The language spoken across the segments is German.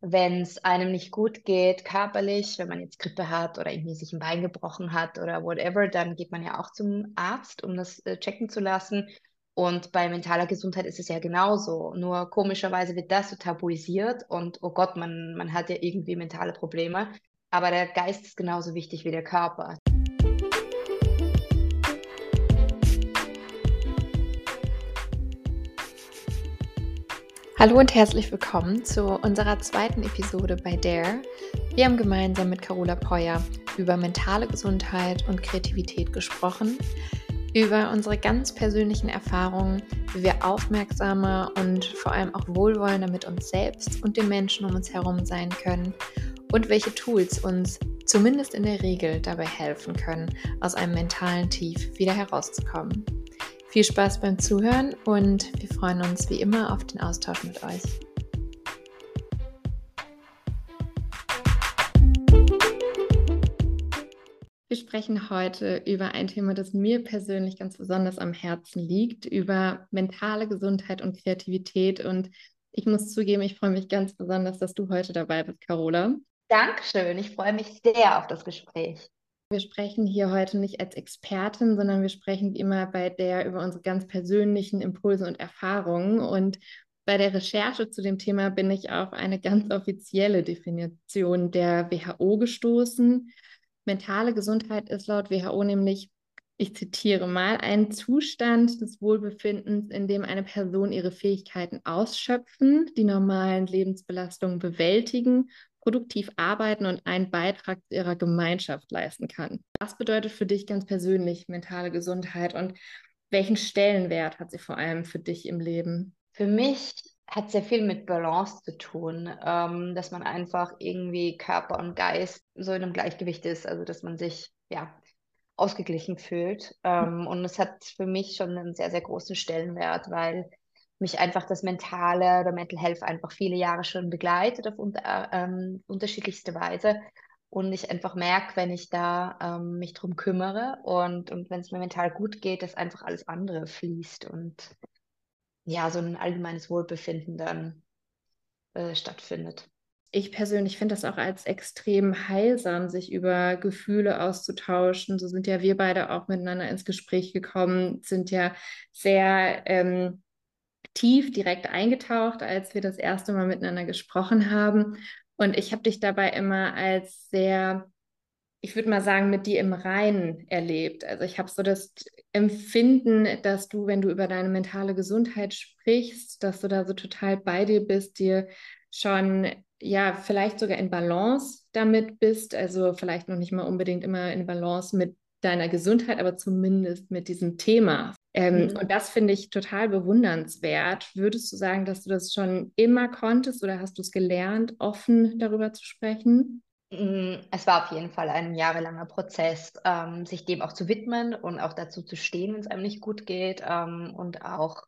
wenn es einem nicht gut geht, körperlich, wenn man jetzt Grippe hat oder irgendwie sich ein Bein gebrochen hat oder whatever, dann geht man ja auch zum Arzt, um das äh, checken zu lassen. Und bei mentaler Gesundheit ist es ja genauso. Nur komischerweise wird das so tabuisiert und oh Gott, man, man hat ja irgendwie mentale Probleme. Aber der Geist ist genauso wichtig wie der Körper. Hallo und herzlich willkommen zu unserer zweiten Episode bei Dare. Wir haben gemeinsam mit Carola Peuer über mentale Gesundheit und Kreativität gesprochen, über unsere ganz persönlichen Erfahrungen, wie wir aufmerksamer und vor allem auch wohlwollender mit uns selbst und den Menschen um uns herum sein können und welche Tools uns zumindest in der Regel dabei helfen können, aus einem mentalen Tief wieder herauszukommen. Viel Spaß beim Zuhören und wir freuen uns wie immer auf den Austausch mit euch. Wir sprechen heute über ein Thema, das mir persönlich ganz besonders am Herzen liegt, über mentale Gesundheit und Kreativität. Und ich muss zugeben, ich freue mich ganz besonders, dass du heute dabei bist, Carola. Dankeschön, ich freue mich sehr auf das Gespräch. Wir sprechen hier heute nicht als Expertin, sondern wir sprechen wie immer bei der über unsere ganz persönlichen Impulse und Erfahrungen. Und bei der Recherche zu dem Thema bin ich auf eine ganz offizielle Definition der WHO gestoßen. Mentale Gesundheit ist laut WHO nämlich, ich zitiere mal, ein Zustand des Wohlbefindens, in dem eine Person ihre Fähigkeiten ausschöpfen, die normalen Lebensbelastungen bewältigen produktiv arbeiten und einen Beitrag zu ihrer Gemeinschaft leisten kann. Was bedeutet für dich ganz persönlich mentale Gesundheit und welchen Stellenwert hat sie vor allem für dich im Leben? Für mich hat sehr viel mit Balance zu tun, ähm, dass man einfach irgendwie Körper und Geist so in einem Gleichgewicht ist, also dass man sich ja ausgeglichen fühlt. Ähm, und es hat für mich schon einen sehr, sehr großen Stellenwert, weil mich einfach das Mentale oder Mental Health einfach viele Jahre schon begleitet auf unter, ähm, unterschiedlichste Weise. Und ich einfach merke, wenn ich da ähm, mich drum kümmere und, und wenn es mir mental gut geht, dass einfach alles andere fließt und ja, so ein allgemeines Wohlbefinden dann äh, stattfindet. Ich persönlich finde das auch als extrem heilsam, sich über Gefühle auszutauschen. So sind ja wir beide auch miteinander ins Gespräch gekommen, sind ja sehr ähm, tief direkt eingetaucht, als wir das erste Mal miteinander gesprochen haben. Und ich habe dich dabei immer als sehr, ich würde mal sagen, mit dir im Reinen erlebt. Also ich habe so das Empfinden, dass du, wenn du über deine mentale Gesundheit sprichst, dass du da so total bei dir bist, dir schon ja vielleicht sogar in Balance damit bist. Also vielleicht noch nicht mal unbedingt immer in Balance mit deiner Gesundheit, aber zumindest mit diesem Thema. Ähm, mhm. Und das finde ich total bewundernswert. Würdest du sagen, dass du das schon immer konntest oder hast du es gelernt, offen darüber zu sprechen? Mm, es war auf jeden Fall ein jahrelanger Prozess, ähm, sich dem auch zu widmen und auch dazu zu stehen, wenn es einem nicht gut geht ähm, und auch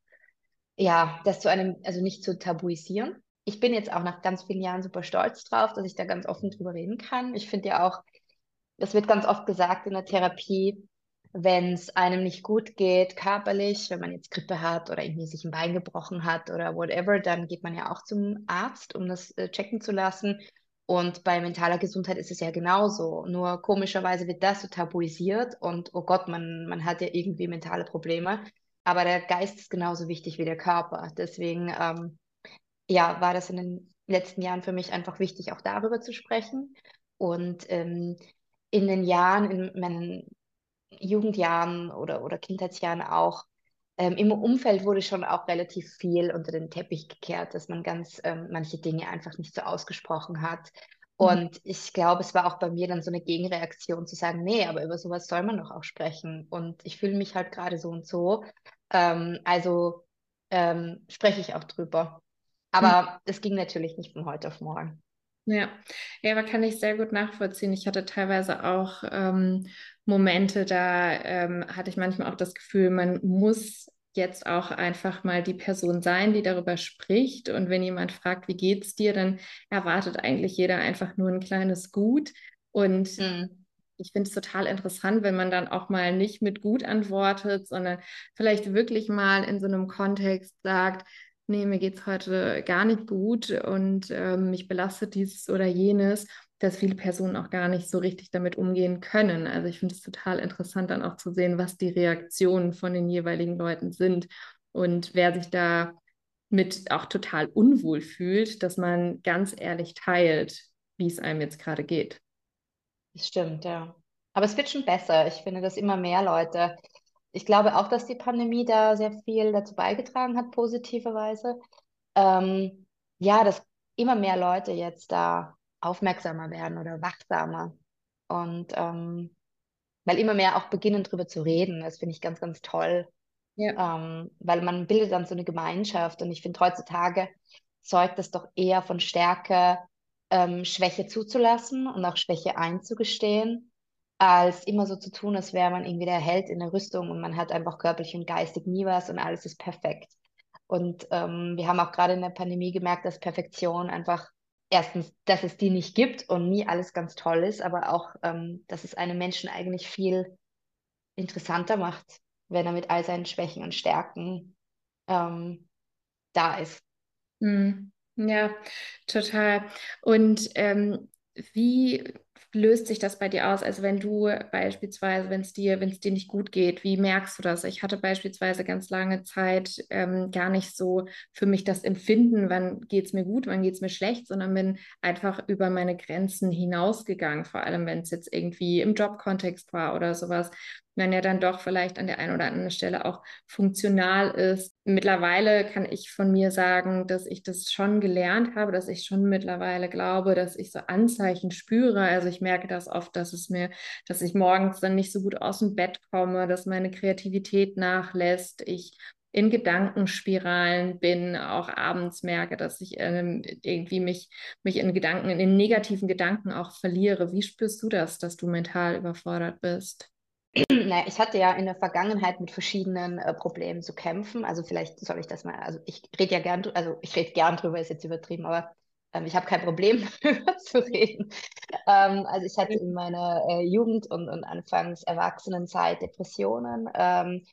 ja, das zu einem, also nicht zu tabuisieren. Ich bin jetzt auch nach ganz vielen Jahren super stolz drauf, dass ich da ganz offen drüber reden kann. Ich finde ja auch, das wird ganz oft gesagt in der Therapie, wenn es einem nicht gut geht, körperlich, wenn man jetzt Grippe hat oder irgendwie sich ein Bein gebrochen hat oder whatever, dann geht man ja auch zum Arzt, um das äh, checken zu lassen. Und bei mentaler Gesundheit ist es ja genauso. Nur komischerweise wird das so tabuisiert und oh Gott, man, man hat ja irgendwie mentale Probleme. Aber der Geist ist genauso wichtig wie der Körper. Deswegen, ähm, ja, war das in den letzten Jahren für mich einfach wichtig, auch darüber zu sprechen. Und ähm, in den Jahren, in meinen Jugendjahren oder, oder Kindheitsjahren auch, ähm, im Umfeld wurde schon auch relativ viel unter den Teppich gekehrt, dass man ganz ähm, manche Dinge einfach nicht so ausgesprochen hat. Mhm. Und ich glaube, es war auch bei mir dann so eine Gegenreaktion zu sagen, nee, aber über sowas soll man doch auch sprechen. Und ich fühle mich halt gerade so und so. Ähm, also ähm, spreche ich auch drüber. Aber mhm. das ging natürlich nicht von heute auf morgen. Ja, ja, aber kann ich sehr gut nachvollziehen. Ich hatte teilweise auch ähm, Momente, da ähm, hatte ich manchmal auch das Gefühl, man muss jetzt auch einfach mal die Person sein, die darüber spricht. Und wenn jemand fragt, wie geht's dir, dann erwartet eigentlich jeder einfach nur ein kleines Gut. Und mhm. ich finde es total interessant, wenn man dann auch mal nicht mit gut antwortet, sondern vielleicht wirklich mal in so einem Kontext sagt, nee, mir geht es heute gar nicht gut und ähm, mich belastet dieses oder jenes, dass viele Personen auch gar nicht so richtig damit umgehen können. Also ich finde es total interessant dann auch zu sehen, was die Reaktionen von den jeweiligen Leuten sind und wer sich da mit auch total unwohl fühlt, dass man ganz ehrlich teilt, wie es einem jetzt gerade geht. Das stimmt, ja. Aber es wird schon besser. Ich finde, dass immer mehr Leute, ich glaube auch, dass die Pandemie da sehr viel dazu beigetragen hat, positiverweise. Ähm, ja, dass immer mehr Leute jetzt da aufmerksamer werden oder wachsamer. Und ähm, weil immer mehr auch beginnen, darüber zu reden. Das finde ich ganz, ganz toll. Ja. Ähm, weil man bildet dann so eine Gemeinschaft. Und ich finde, heutzutage zeugt das doch eher von Stärke, ähm, Schwäche zuzulassen und auch Schwäche einzugestehen, als immer so zu tun, als wäre man irgendwie der Held in der Rüstung und man hat einfach körperlich und geistig nie was und alles ist perfekt. Und ähm, wir haben auch gerade in der Pandemie gemerkt, dass Perfektion einfach erstens, dass es die nicht gibt und nie alles ganz toll ist, aber auch, ähm, dass es einen Menschen eigentlich viel interessanter macht, wenn er mit all seinen Schwächen und Stärken ähm, da ist. Mhm. Ja, total. Und ähm, wie löst sich das bei dir aus? Also wenn du beispielsweise, wenn es dir, wenn es dir nicht gut geht, wie merkst du das? Ich hatte beispielsweise ganz lange Zeit ähm, gar nicht so für mich das Empfinden, wann geht es mir gut, wann geht es mir schlecht, sondern bin einfach über meine Grenzen hinausgegangen, vor allem wenn es jetzt irgendwie im Jobkontext war oder sowas man ja dann doch vielleicht an der einen oder anderen Stelle auch funktional ist. Mittlerweile kann ich von mir sagen, dass ich das schon gelernt habe, dass ich schon mittlerweile glaube, dass ich so Anzeichen spüre. Also ich merke das oft, dass es mir, dass ich morgens dann nicht so gut aus dem Bett komme, dass meine Kreativität nachlässt. Ich in Gedankenspiralen bin, auch abends merke, dass ich ähm, irgendwie mich, mich in Gedanken, in negativen Gedanken auch verliere. Wie spürst du das, dass du mental überfordert bist? naja, ich hatte ja in der Vergangenheit mit verschiedenen äh, Problemen zu kämpfen. Also vielleicht soll ich das mal, also ich rede ja gern, also ich rede gern drüber, ist jetzt übertrieben, aber ähm, ich habe kein Problem darüber zu reden. Ähm, also ich hatte in meiner äh, Jugend und, und anfangs Erwachsenenzeit Depressionen ähm,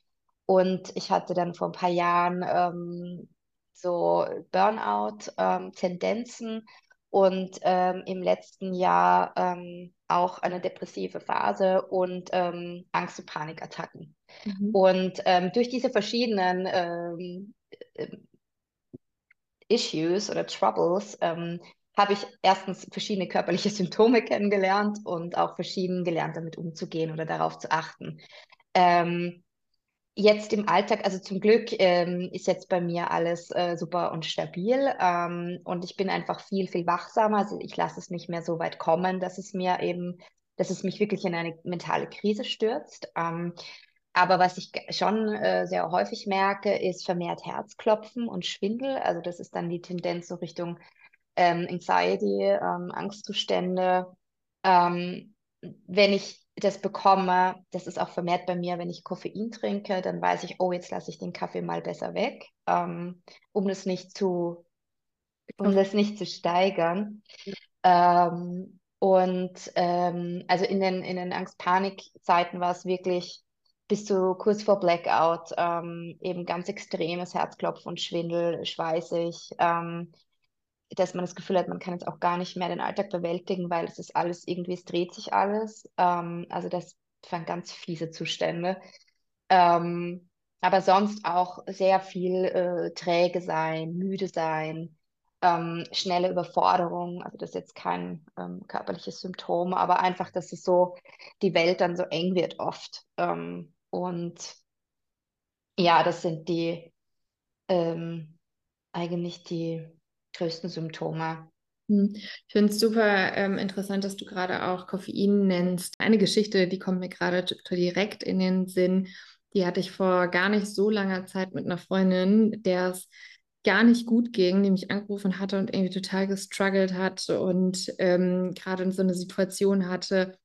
und ich hatte dann vor ein paar Jahren ähm, so Burnout-Tendenzen ähm, und ähm, im letzten Jahr ähm, auch eine depressive Phase und ähm, Angst- und Panikattacken. Mhm. Und ähm, durch diese verschiedenen ähm, äh, Issues oder Troubles ähm, habe ich erstens verschiedene körperliche Symptome kennengelernt und auch verschieden gelernt, damit umzugehen oder darauf zu achten. Ähm, jetzt im Alltag, also zum Glück ähm, ist jetzt bei mir alles äh, super und stabil ähm, und ich bin einfach viel, viel wachsamer. Also ich lasse es nicht mehr so weit kommen, dass es mir eben, dass es mich wirklich in eine mentale Krise stürzt. Ähm, aber was ich schon äh, sehr häufig merke, ist vermehrt Herzklopfen und Schwindel. Also das ist dann die Tendenz so Richtung ähm, Anxiety, ähm, Angstzustände. Ähm, wenn ich das bekomme, das ist auch vermehrt bei mir, wenn ich Koffein trinke, dann weiß ich, oh, jetzt lasse ich den Kaffee mal besser weg, ähm, um das nicht zu, um das nicht zu steigern. Ähm, und ähm, also in den, in den Angst-Panik-Zeiten war es wirklich bis zu kurz vor Blackout ähm, eben ganz extremes Herzklopfen und Schwindel, schweißig, ähm, dass man das Gefühl hat, man kann jetzt auch gar nicht mehr den Alltag bewältigen, weil es ist alles irgendwie, es dreht sich alles. Ähm, also das waren ganz fiese Zustände. Ähm, aber sonst auch sehr viel äh, träge sein, müde sein, ähm, schnelle Überforderung. Also das ist jetzt kein ähm, körperliches Symptom, aber einfach, dass es so die Welt dann so eng wird oft. Ähm, und ja, das sind die ähm, eigentlich die größten Symptome. Hm. Ich finde es super ähm, interessant, dass du gerade auch Koffein nennst. Eine Geschichte, die kommt mir gerade direkt in den Sinn. Die hatte ich vor gar nicht so langer Zeit mit einer Freundin, der es gar nicht gut ging, die mich angerufen hatte und irgendwie total gestruggelt hat und ähm, gerade so eine Situation hatte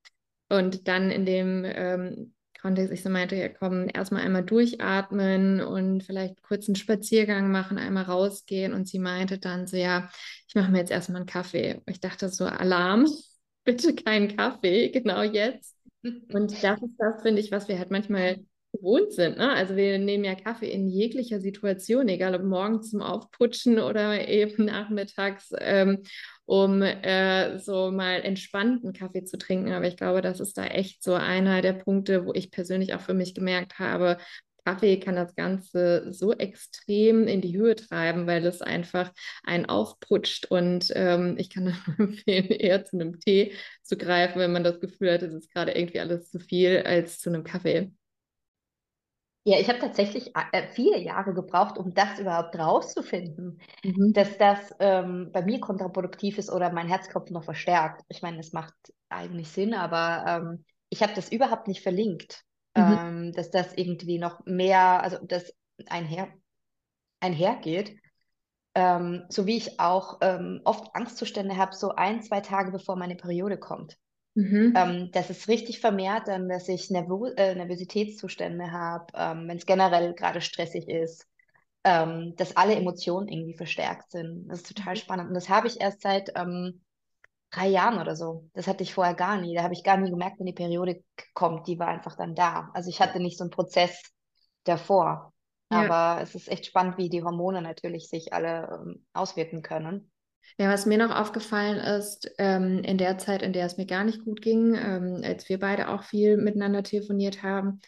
und dann in dem ähm, Kontext ich so meinte, ja komm, erstmal einmal durchatmen und vielleicht kurz einen Spaziergang machen, einmal rausgehen. Und sie meinte dann so, ja, ich mache mir jetzt erstmal einen Kaffee. Ich dachte so, Alarm, bitte keinen Kaffee, genau jetzt. Und das ist das, finde ich, was wir halt manchmal gewohnt sind. Ne? Also wir nehmen ja Kaffee in jeglicher Situation, egal ob morgens zum Aufputschen oder eben nachmittags, ähm, um äh, so mal entspannten Kaffee zu trinken. Aber ich glaube, das ist da echt so einer der Punkte, wo ich persönlich auch für mich gemerkt habe, Kaffee kann das Ganze so extrem in die Höhe treiben, weil es einfach einen aufputscht. Und ähm, ich kann nur empfehlen, eher zu einem Tee zu greifen, wenn man das Gefühl hat, es ist gerade irgendwie alles zu viel, als zu einem Kaffee. Ja, ich habe tatsächlich äh, viele Jahre gebraucht, um das überhaupt rauszufinden, Mhm. dass das ähm, bei mir kontraproduktiv ist oder mein Herzkopf noch verstärkt. Ich meine, es macht eigentlich Sinn, aber ähm, ich habe das überhaupt nicht verlinkt, Mhm. ähm, dass das irgendwie noch mehr, also das einher, einhergeht. Ähm, so wie ich auch ähm, oft Angstzustände habe, so ein, zwei Tage bevor meine Periode kommt. Mhm. Ähm, das ist richtig vermehrt dann, dass ich Nervo äh, Nervositätszustände habe, ähm, wenn es generell gerade stressig ist, ähm, dass alle Emotionen irgendwie verstärkt sind. Das ist total spannend. Und das habe ich erst seit ähm, drei Jahren oder so. Das hatte ich vorher gar nie. Da habe ich gar nie gemerkt, wenn die Periode kommt. Die war einfach dann da. Also ich hatte nicht so einen Prozess davor. Ja. Aber es ist echt spannend, wie die Hormone natürlich sich alle ähm, auswirken können. Ja, was mir noch aufgefallen ist, ähm, in der Zeit, in der es mir gar nicht gut ging, ähm, als wir beide auch viel miteinander telefoniert haben,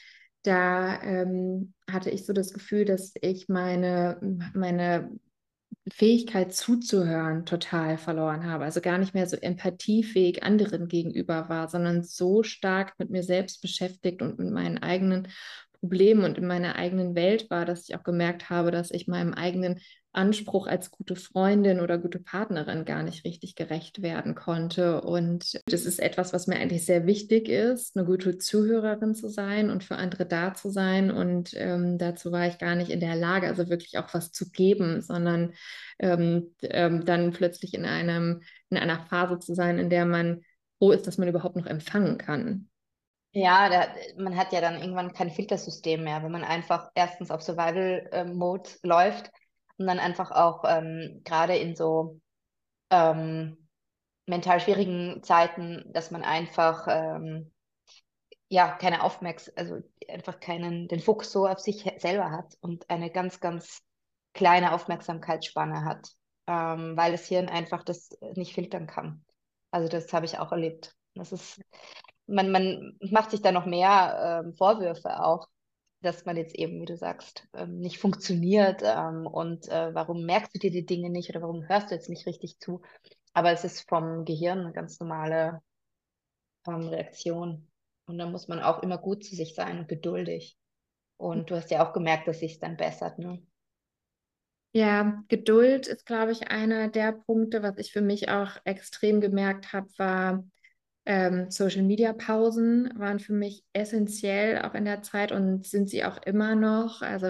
da ähm, hatte ich so das Gefühl, dass ich meine, meine Fähigkeit zuzuhören total verloren habe. Also gar nicht mehr so empathiefähig anderen gegenüber war, sondern so stark mit mir selbst beschäftigt und mit meinen eigenen Problemen und in meiner eigenen Welt war, dass ich auch gemerkt habe, dass ich meinem eigenen Anspruch als gute Freundin oder gute Partnerin gar nicht richtig gerecht werden konnte. Und das ist etwas, was mir eigentlich sehr wichtig ist, eine gute Zuhörerin zu sein und für andere da zu sein. Und ähm, dazu war ich gar nicht in der Lage, also wirklich auch was zu geben, sondern ähm, ähm, dann plötzlich in einem, in einer Phase zu sein, in der man froh ist, dass man überhaupt noch empfangen kann. Ja, da, man hat ja dann irgendwann kein Filtersystem mehr, wenn man einfach erstens auf Survival-Mode läuft und dann einfach auch ähm, gerade in so ähm, mental schwierigen Zeiten, dass man einfach ähm, ja keine Aufmerks also einfach keinen den Fokus so auf sich selber hat und eine ganz ganz kleine Aufmerksamkeitsspanne hat, ähm, weil das Hirn einfach das nicht filtern kann. Also das habe ich auch erlebt. Das ist man, man macht sich da noch mehr ähm, Vorwürfe auch, dass man jetzt eben, wie du sagst, ähm, nicht funktioniert ähm, und äh, warum merkst du dir die Dinge nicht oder warum hörst du jetzt nicht richtig zu? Aber es ist vom Gehirn eine ganz normale ähm, Reaktion. Und da muss man auch immer gut zu sich sein und geduldig. Und du hast ja auch gemerkt, dass sich dann bessert, ne? Ja, Geduld ist, glaube ich, einer der Punkte, was ich für mich auch extrem gemerkt habe, war ähm, Social Media Pausen waren für mich essentiell auch in der Zeit und sind sie auch immer noch. Also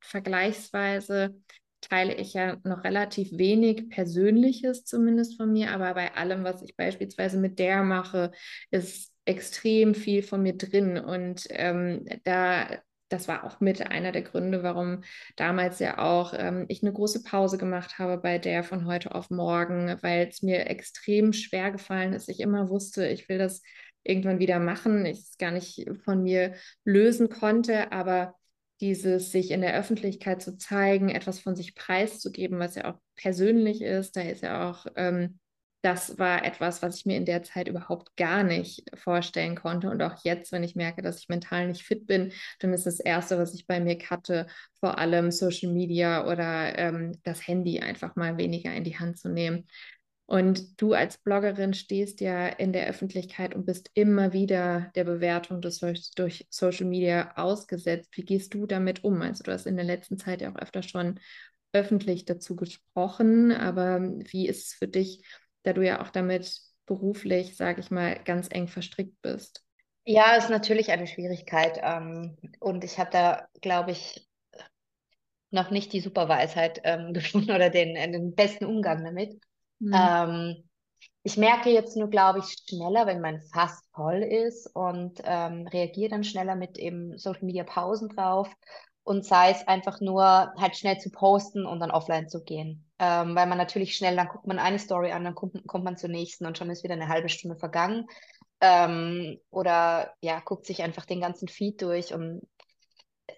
vergleichsweise teile ich ja noch relativ wenig Persönliches zumindest von mir, aber bei allem, was ich beispielsweise mit der mache, ist extrem viel von mir drin und ähm, da das war auch mit einer der Gründe, warum damals ja auch ähm, ich eine große Pause gemacht habe bei der von heute auf morgen, weil es mir extrem schwer gefallen ist. Ich immer wusste, ich will das irgendwann wieder machen, ich es gar nicht von mir lösen konnte, aber dieses sich in der Öffentlichkeit zu zeigen, etwas von sich preiszugeben, was ja auch persönlich ist, da ist ja auch ähm, das war etwas, was ich mir in der Zeit überhaupt gar nicht vorstellen konnte. Und auch jetzt, wenn ich merke, dass ich mental nicht fit bin, dann ist das Erste, was ich bei mir cutte, vor allem Social Media oder ähm, das Handy einfach mal weniger in die Hand zu nehmen. Und du als Bloggerin stehst ja in der Öffentlichkeit und bist immer wieder der Bewertung des, durch Social Media ausgesetzt. Wie gehst du damit um? Also du hast in der letzten Zeit ja auch öfter schon öffentlich dazu gesprochen, aber wie ist es für dich, da du ja auch damit beruflich, sage ich mal, ganz eng verstrickt bist? Ja, ist natürlich eine Schwierigkeit. Ähm, und ich habe da, glaube ich, noch nicht die Superweisheit ähm, gefunden oder den, äh, den besten Umgang damit. Mhm. Ähm, ich merke jetzt nur, glaube ich, schneller, wenn mein Fass voll ist und ähm, reagiere dann schneller mit eben Social Media Pausen drauf und sei es einfach nur halt schnell zu posten und dann offline zu gehen. Ähm, weil man natürlich schnell, dann guckt man eine Story an, dann kommt, kommt man zur nächsten und schon ist wieder eine halbe Stunde vergangen. Ähm, oder ja, guckt sich einfach den ganzen Feed durch und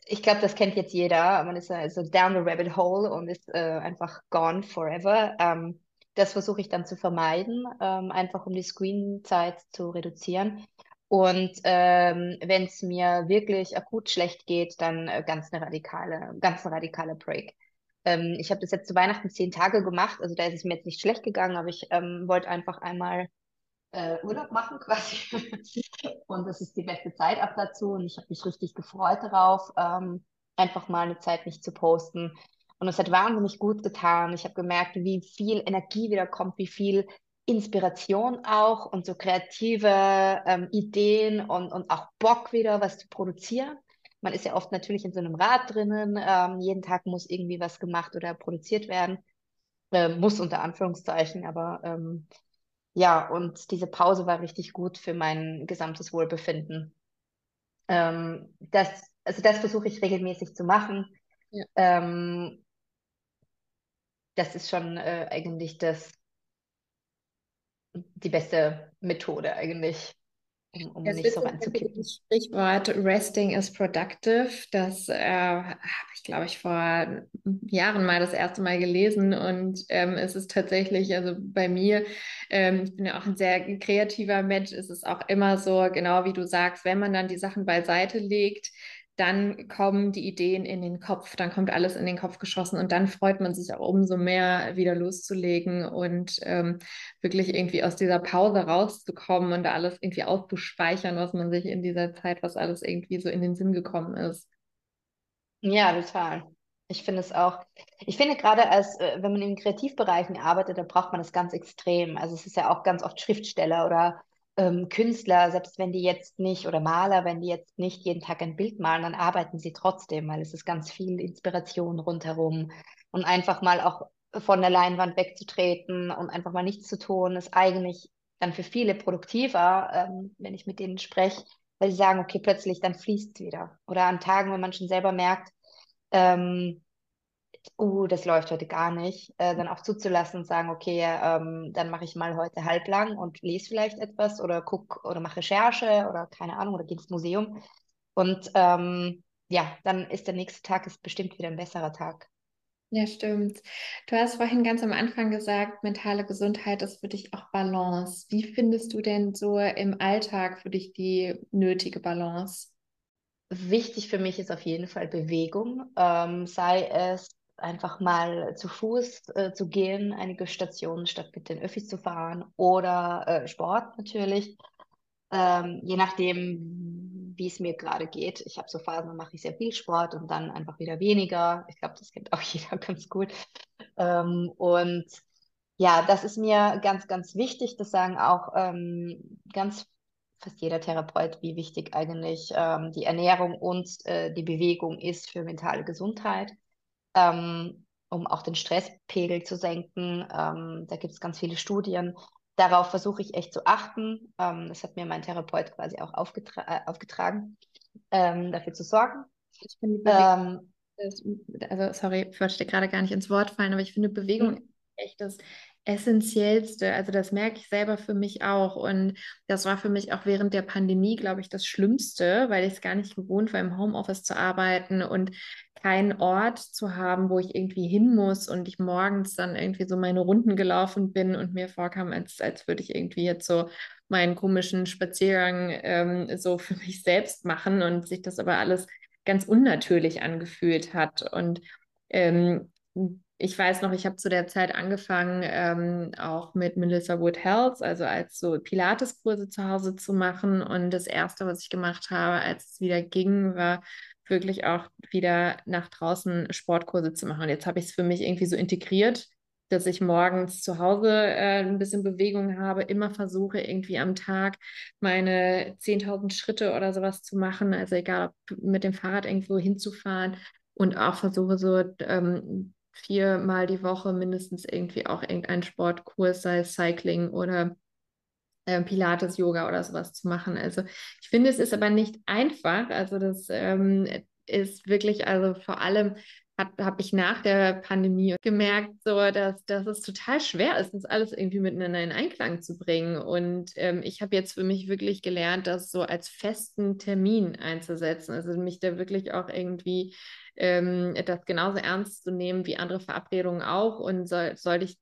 ich glaube, das kennt jetzt jeder. Man ist also down the rabbit hole und ist äh, einfach gone forever. Ähm, das versuche ich dann zu vermeiden, ähm, einfach um die Screen-Zeit zu reduzieren. Und ähm, wenn es mir wirklich akut schlecht geht, dann äh, ganz eine radikale, ganz ein radikaler Break. Ähm, ich habe das jetzt zu Weihnachten zehn Tage gemacht, also da ist es mir jetzt nicht schlecht gegangen, aber ich ähm, wollte einfach einmal äh, Urlaub machen quasi. und das ist die beste Zeit ab dazu. Und ich habe mich richtig gefreut darauf, ähm, einfach mal eine Zeit nicht zu posten. Und es hat wahnsinnig gut getan. Ich habe gemerkt, wie viel Energie wieder kommt, wie viel Inspiration auch und so kreative ähm, Ideen und, und auch Bock wieder, was zu produzieren. Man ist ja oft natürlich in so einem Rad drinnen. Ähm, jeden Tag muss irgendwie was gemacht oder produziert werden. Äh, muss unter Anführungszeichen, aber ähm, ja, und diese Pause war richtig gut für mein gesamtes Wohlbefinden. Ähm, das, also das versuche ich regelmäßig zu machen. Ja. Ähm, das ist schon äh, eigentlich das, die beste Methode eigentlich, um, das nicht so reinzukippen. Das Sprichwort Resting is productive, das äh, habe ich, glaube ich, vor Jahren mal das erste Mal gelesen und ähm, es ist tatsächlich, also bei mir, ähm, ich bin ja auch ein sehr kreativer Mensch, ist es auch immer so, genau wie du sagst, wenn man dann die Sachen beiseite legt, dann kommen die Ideen in den Kopf, dann kommt alles in den Kopf geschossen und dann freut man sich auch umso mehr, wieder loszulegen und ähm, wirklich irgendwie aus dieser Pause rauszukommen und da alles irgendwie auszuspeichern, was man sich in dieser Zeit, was alles irgendwie so in den Sinn gekommen ist. Ja, total. Ich finde es auch, ich finde gerade als, äh, wenn man in Kreativbereichen arbeitet, da braucht man das ganz extrem. Also es ist ja auch ganz oft Schriftsteller oder ähm, Künstler, selbst wenn die jetzt nicht, oder Maler, wenn die jetzt nicht jeden Tag ein Bild malen, dann arbeiten sie trotzdem, weil es ist ganz viel Inspiration rundherum. Und einfach mal auch von der Leinwand wegzutreten und einfach mal nichts zu tun, ist eigentlich dann für viele produktiver, ähm, wenn ich mit denen spreche, weil sie sagen, okay, plötzlich dann fließt es wieder. Oder an Tagen, wenn man schon selber merkt, ähm, uh, das läuft heute gar nicht, äh, dann auch zuzulassen und sagen, okay, ähm, dann mache ich mal heute halblang und lese vielleicht etwas oder guck oder mache Recherche oder keine Ahnung oder gehe ins Museum. Und ähm, ja, dann ist der nächste Tag ist bestimmt wieder ein besserer Tag. Ja, stimmt. Du hast vorhin ganz am Anfang gesagt, mentale Gesundheit ist für dich auch Balance. Wie findest du denn so im Alltag für dich die nötige Balance? Wichtig für mich ist auf jeden Fall Bewegung, ähm, sei es einfach mal zu Fuß äh, zu gehen, einige Stationen statt mit den Öffis zu fahren oder äh, Sport natürlich, ähm, je nachdem, wie es mir gerade geht. Ich habe so Phasen, da mache ich sehr viel Sport und dann einfach wieder weniger. Ich glaube, das kennt auch jeder ganz gut. Ähm, und ja, das ist mir ganz, ganz wichtig. Das sagen auch ähm, ganz fast jeder Therapeut, wie wichtig eigentlich ähm, die Ernährung und äh, die Bewegung ist für mentale Gesundheit ähm, um auch den Stresspegel zu senken. Ähm, da gibt es ganz viele Studien. Darauf versuche ich echt zu achten. Ähm, das hat mir mein Therapeut quasi auch aufgetra äh, aufgetragen, ähm, dafür zu sorgen. Ich finde, ähm, also sorry, ich wollte dir gerade gar nicht ins Wort fallen, aber ich finde Bewegung mhm. echt das Essentiellste. Also das merke ich selber für mich auch. Und das war für mich auch während der Pandemie, glaube ich, das Schlimmste, weil ich es gar nicht gewohnt war, im Homeoffice zu arbeiten und keinen Ort zu haben, wo ich irgendwie hin muss und ich morgens dann irgendwie so meine Runden gelaufen bin und mir vorkam, als, als würde ich irgendwie jetzt so meinen komischen Spaziergang ähm, so für mich selbst machen und sich das aber alles ganz unnatürlich angefühlt hat. Und ähm, ich weiß noch, ich habe zu der Zeit angefangen, ähm, auch mit Melissa Wood Health, also als so Pilates-Kurse zu Hause zu machen. Und das Erste, was ich gemacht habe, als es wieder ging, war wirklich auch wieder nach draußen Sportkurse zu machen. Und jetzt habe ich es für mich irgendwie so integriert, dass ich morgens zu Hause äh, ein bisschen Bewegung habe, immer versuche irgendwie am Tag meine 10.000 Schritte oder sowas zu machen, also egal ob mit dem Fahrrad irgendwo hinzufahren und auch versuche so ähm, viermal die Woche mindestens irgendwie auch irgendeinen Sportkurs, sei es Cycling oder äh, Pilates, Yoga oder sowas zu machen. Also ich finde, es ist aber nicht einfach. Also das ähm, ist wirklich, also vor allem habe ich nach der Pandemie gemerkt, so dass, dass es total schwer ist, das alles irgendwie miteinander in Einklang zu bringen. Und ähm, ich habe jetzt für mich wirklich gelernt, das so als festen Termin einzusetzen. Also mich da wirklich auch irgendwie ähm, das genauso ernst zu nehmen wie andere Verabredungen auch. Und soll, sollte ich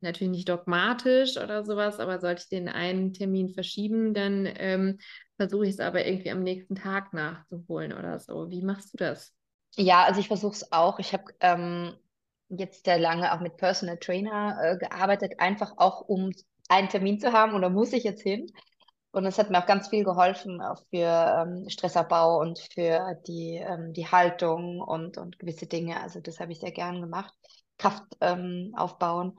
natürlich nicht dogmatisch oder sowas, aber sollte ich den einen Termin verschieben, dann ähm, versuche ich es aber irgendwie am nächsten Tag nachzuholen oder so. Wie machst du das? Ja, also ich versuche es auch. Ich habe ähm, jetzt sehr lange auch mit Personal Trainer äh, gearbeitet, einfach auch um einen Termin zu haben und da muss ich jetzt hin. Und es hat mir auch ganz viel geholfen, auch für ähm, Stressabbau und für die, ähm, die Haltung und, und gewisse Dinge. Also das habe ich sehr gern gemacht. Kraft ähm, aufbauen.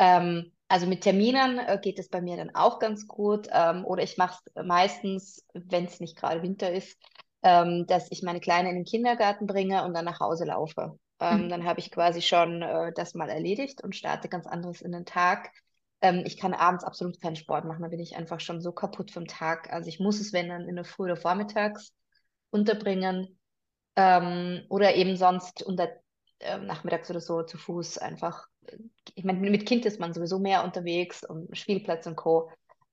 Ähm, also mit Terminen äh, geht es bei mir dann auch ganz gut. Ähm, oder ich mache es meistens, wenn es nicht gerade Winter ist, ähm, dass ich meine Kleine in den Kindergarten bringe und dann nach Hause laufe. Ähm, mhm. Dann habe ich quasi schon äh, das mal erledigt und starte ganz anderes in den Tag. Ähm, ich kann abends absolut keinen Sport machen, da bin ich einfach schon so kaputt vom Tag. Also ich muss es, wenn dann in der Früh oder Vormittags unterbringen ähm, oder eben sonst unter äh, nachmittags oder so zu Fuß einfach. Ich meine, mit Kind ist man sowieso mehr unterwegs und Spielplatz und Co.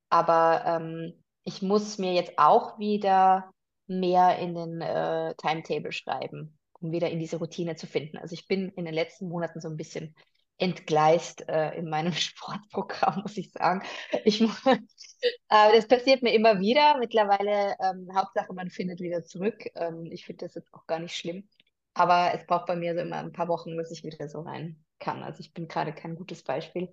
Aber ähm, ich muss mir jetzt auch wieder mehr in den äh, Timetable schreiben, um wieder in diese Routine zu finden. Also ich bin in den letzten Monaten so ein bisschen entgleist äh, in meinem Sportprogramm, muss ich sagen. Ich, äh, das passiert mir immer wieder. Mittlerweile, ähm, Hauptsache, man findet wieder zurück. Ähm, ich finde das jetzt auch gar nicht schlimm. Aber es braucht bei mir so immer ein paar Wochen, bis ich wieder so rein kann. Also ich bin gerade kein gutes Beispiel.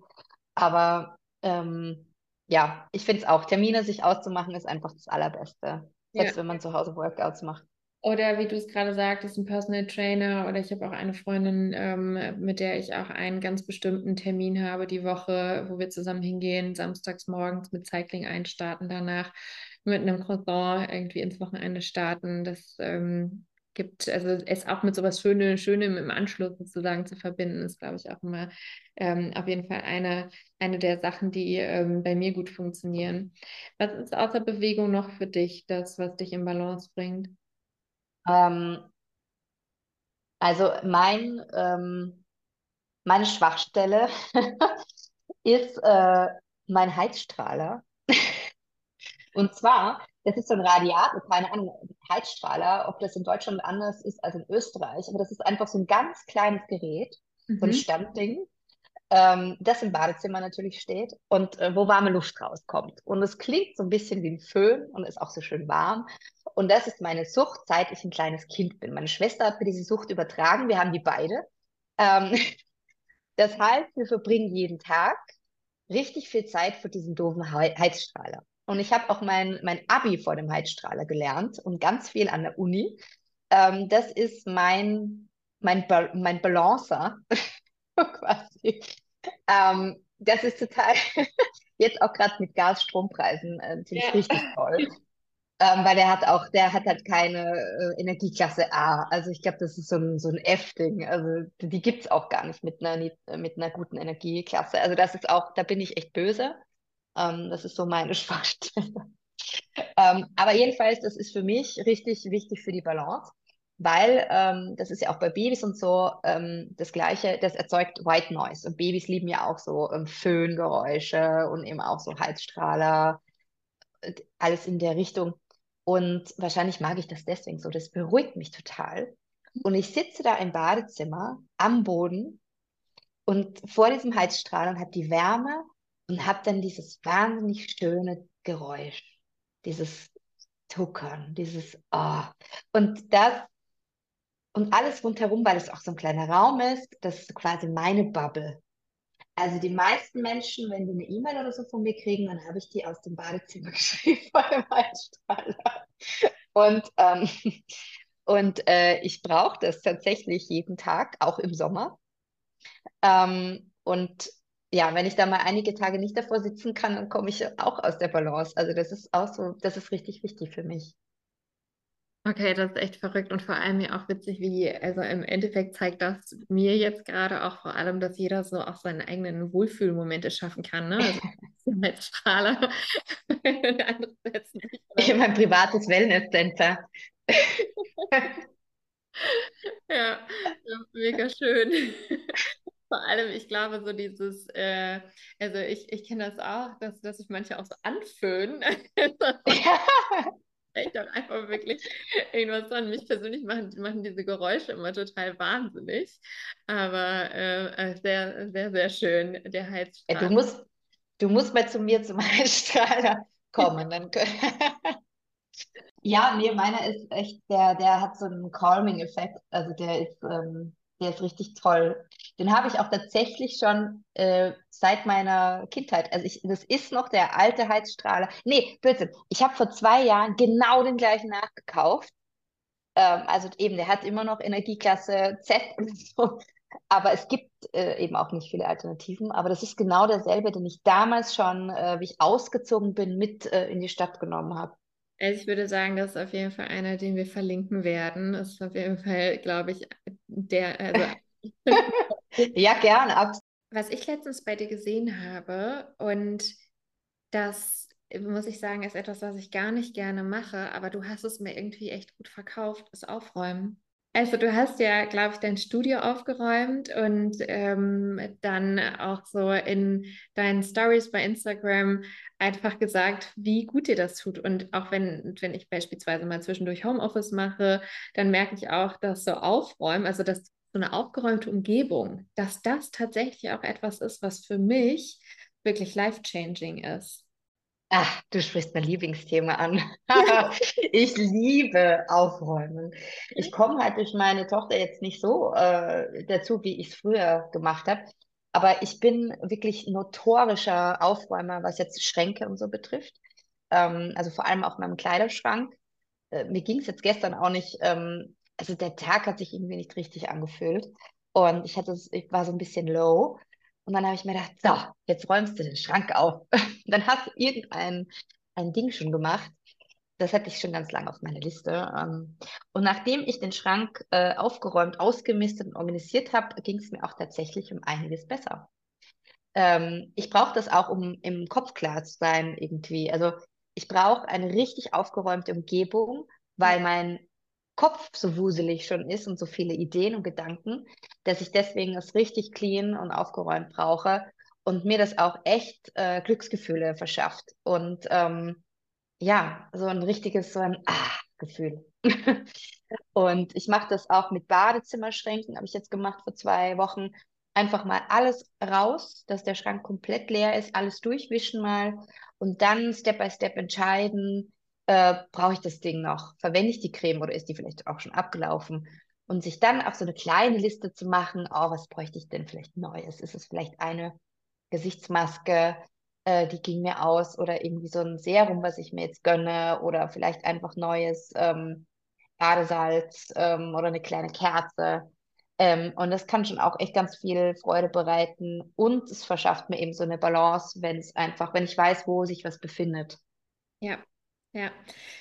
Aber ähm, ja, ich finde es auch, Termine sich auszumachen, ist einfach das Allerbeste. Selbst ja. wenn man zu Hause Workouts macht. Oder wie du es gerade sagtest, ein Personal Trainer oder ich habe auch eine Freundin, ähm, mit der ich auch einen ganz bestimmten Termin habe die Woche, wo wir zusammen hingehen, samstags morgens mit Cycling einstarten, danach mit einem Croissant irgendwie ins Wochenende starten. Das ähm, gibt, also es auch mit sowas Schöne, Schönem im Anschluss sozusagen zu verbinden, ist, glaube ich, auch immer ähm, auf jeden Fall eine, eine der Sachen, die ähm, bei mir gut funktionieren. Was ist außer Bewegung noch für dich, das, was dich in Balance bringt? Ähm, also mein, ähm, meine Schwachstelle ist äh, mein Heizstrahler. Und zwar das ist so ein Radiator, keine Ahnung, Heizstrahler, ob das in Deutschland anders ist als in Österreich, aber das ist einfach so ein ganz kleines Gerät, mhm. so ein mhm. Standding, ähm, das im Badezimmer natürlich steht und äh, wo warme Luft rauskommt. Und es klingt so ein bisschen wie ein Föhn und ist auch so schön warm. Und das ist meine Sucht, seit ich ein kleines Kind bin. Meine Schwester hat mir diese Sucht übertragen, wir haben die beide. Ähm, das heißt, wir verbringen jeden Tag richtig viel Zeit vor diesem doofen Heizstrahler. Und ich habe auch mein, mein Abi vor dem Heizstrahler gelernt und ganz viel an der Uni. Ähm, das ist mein, mein, ba mein Balancer quasi. Ähm, das ist total, jetzt auch gerade mit Gas-Strompreisen, äh, ja. richtig toll. Ähm, weil der hat auch, der hat halt keine äh, Energieklasse A. Also ich glaube, das ist so ein, so ein F-Ding. Also die gibt es auch gar nicht mit einer, mit einer guten Energieklasse. Also das ist auch, da bin ich echt böse. Ähm, das ist so meine Schwachstelle. ähm, aber jedenfalls, das ist für mich richtig wichtig für die Balance, weil ähm, das ist ja auch bei Babys und so ähm, das Gleiche, das erzeugt White Noise. Und Babys lieben ja auch so ähm, Föhngeräusche und eben auch so Heizstrahler, alles in der Richtung. Und wahrscheinlich mag ich das deswegen so. Das beruhigt mich total. Und ich sitze da im Badezimmer am Boden und vor diesem Heizstrahl und habe die Wärme und habe dann dieses wahnsinnig schöne Geräusch, dieses Tuckern, dieses oh. und das und alles rundherum, weil es auch so ein kleiner Raum ist, das ist quasi meine Bubble. Also die meisten Menschen, wenn die eine E-Mail oder so von mir kriegen, dann habe ich die aus dem Badezimmer geschrieben vor dem Heizstrahler. Und, ähm, und äh, ich brauche das tatsächlich jeden Tag, auch im Sommer. Ähm, und ja, wenn ich da mal einige Tage nicht davor sitzen kann, dann komme ich auch aus der Balance. Also das ist auch so, das ist richtig wichtig für mich. Okay, das ist echt verrückt und vor allem mir auch witzig, wie, also im Endeffekt zeigt das mir jetzt gerade auch vor allem, dass jeder so auch seine eigenen Wohlfühlmomente schaffen kann, ne? Also als Strahler. mein privates Wellnesscenter. Ja, mega schön. Vor allem, ich glaube, so dieses, äh, also ich, ich kenne das auch, dass, dass sich manche auch so anföhnen. Ja. Ich doch einfach wirklich irgendwas dran. Mich persönlich machen, machen diese Geräusche immer total wahnsinnig. Aber äh, äh sehr, sehr, sehr schön, der Heizstrahler. Du musst, du musst mal zu mir zum Heizstrahler kommen. Dann ja, nee, meiner ist echt, der, der hat so einen Calming-Effekt. Also der ist, ähm, der ist richtig toll. Den habe ich auch tatsächlich schon äh, seit meiner Kindheit. Also ich, das ist noch der alte Heizstrahler. Nee, Blödsinn. Ich habe vor zwei Jahren genau den gleichen nachgekauft. Ähm, also eben, der hat immer noch Energieklasse Z und so. Aber es gibt äh, eben auch nicht viele Alternativen. Aber das ist genau derselbe, den ich damals schon, äh, wie ich ausgezogen bin, mit äh, in die Stadt genommen habe. Also ich würde sagen, das ist auf jeden Fall einer, den wir verlinken werden. Das ist auf jeden Fall, glaube ich, der. Also ja, gern. Was ich letztens bei dir gesehen habe und das muss ich sagen, ist etwas, was ich gar nicht gerne mache, aber du hast es mir irgendwie echt gut verkauft, ist Aufräumen. Also du hast ja, glaube ich, dein Studio aufgeräumt und ähm, dann auch so in deinen Stories bei Instagram einfach gesagt, wie gut dir das tut. Und auch wenn, wenn ich beispielsweise mal zwischendurch Homeoffice mache, dann merke ich auch, dass so Aufräumen, also dass so eine aufgeräumte Umgebung, dass das tatsächlich auch etwas ist, was für mich wirklich life-changing ist. Ach, du sprichst mein Lieblingsthema an. ich liebe Aufräumen. Ich komme halt durch meine Tochter jetzt nicht so äh, dazu, wie ich es früher gemacht habe. Aber ich bin wirklich notorischer Aufräumer, was jetzt Schränke und so betrifft. Ähm, also vor allem auch in meinem Kleiderschrank. Äh, mir ging es jetzt gestern auch nicht, ähm, also der Tag hat sich irgendwie nicht richtig angefühlt. Und ich hatte, ich war so ein bisschen low. Und dann habe ich mir gedacht, so, jetzt räumst du den Schrank auf. dann hast du irgendein ein Ding schon gemacht. Das hatte ich schon ganz lange auf meiner Liste. Ähm. Und nachdem ich den Schrank äh, aufgeräumt, ausgemistet und organisiert habe, ging es mir auch tatsächlich um einiges besser. Ähm, ich brauche das auch, um im Kopf klar zu sein irgendwie. Also ich brauche eine richtig aufgeräumte Umgebung, weil mein Kopf so wuselig schon ist und so viele Ideen und Gedanken, dass ich deswegen es richtig clean und aufgeräumt brauche und mir das auch echt äh, Glücksgefühle verschafft und ähm, ja, so ein richtiges, so ein Ah-Gefühl. und ich mache das auch mit Badezimmerschränken, habe ich jetzt gemacht vor zwei Wochen. Einfach mal alles raus, dass der Schrank komplett leer ist, alles durchwischen mal und dann Step by Step entscheiden, äh, brauche ich das Ding noch? Verwende ich die Creme oder ist die vielleicht auch schon abgelaufen? Und sich dann auch so eine kleine Liste zu machen, oh, was bräuchte ich denn vielleicht Neues? Ist es vielleicht eine Gesichtsmaske, äh, die ging mir aus oder irgendwie so ein Serum, was ich mir jetzt gönne oder vielleicht einfach neues ähm, Badesalz ähm, oder eine kleine Kerze. Ähm, und das kann schon auch echt ganz viel Freude bereiten und es verschafft mir eben so eine Balance, wenn es einfach, wenn ich weiß, wo sich was befindet. Ja, ja,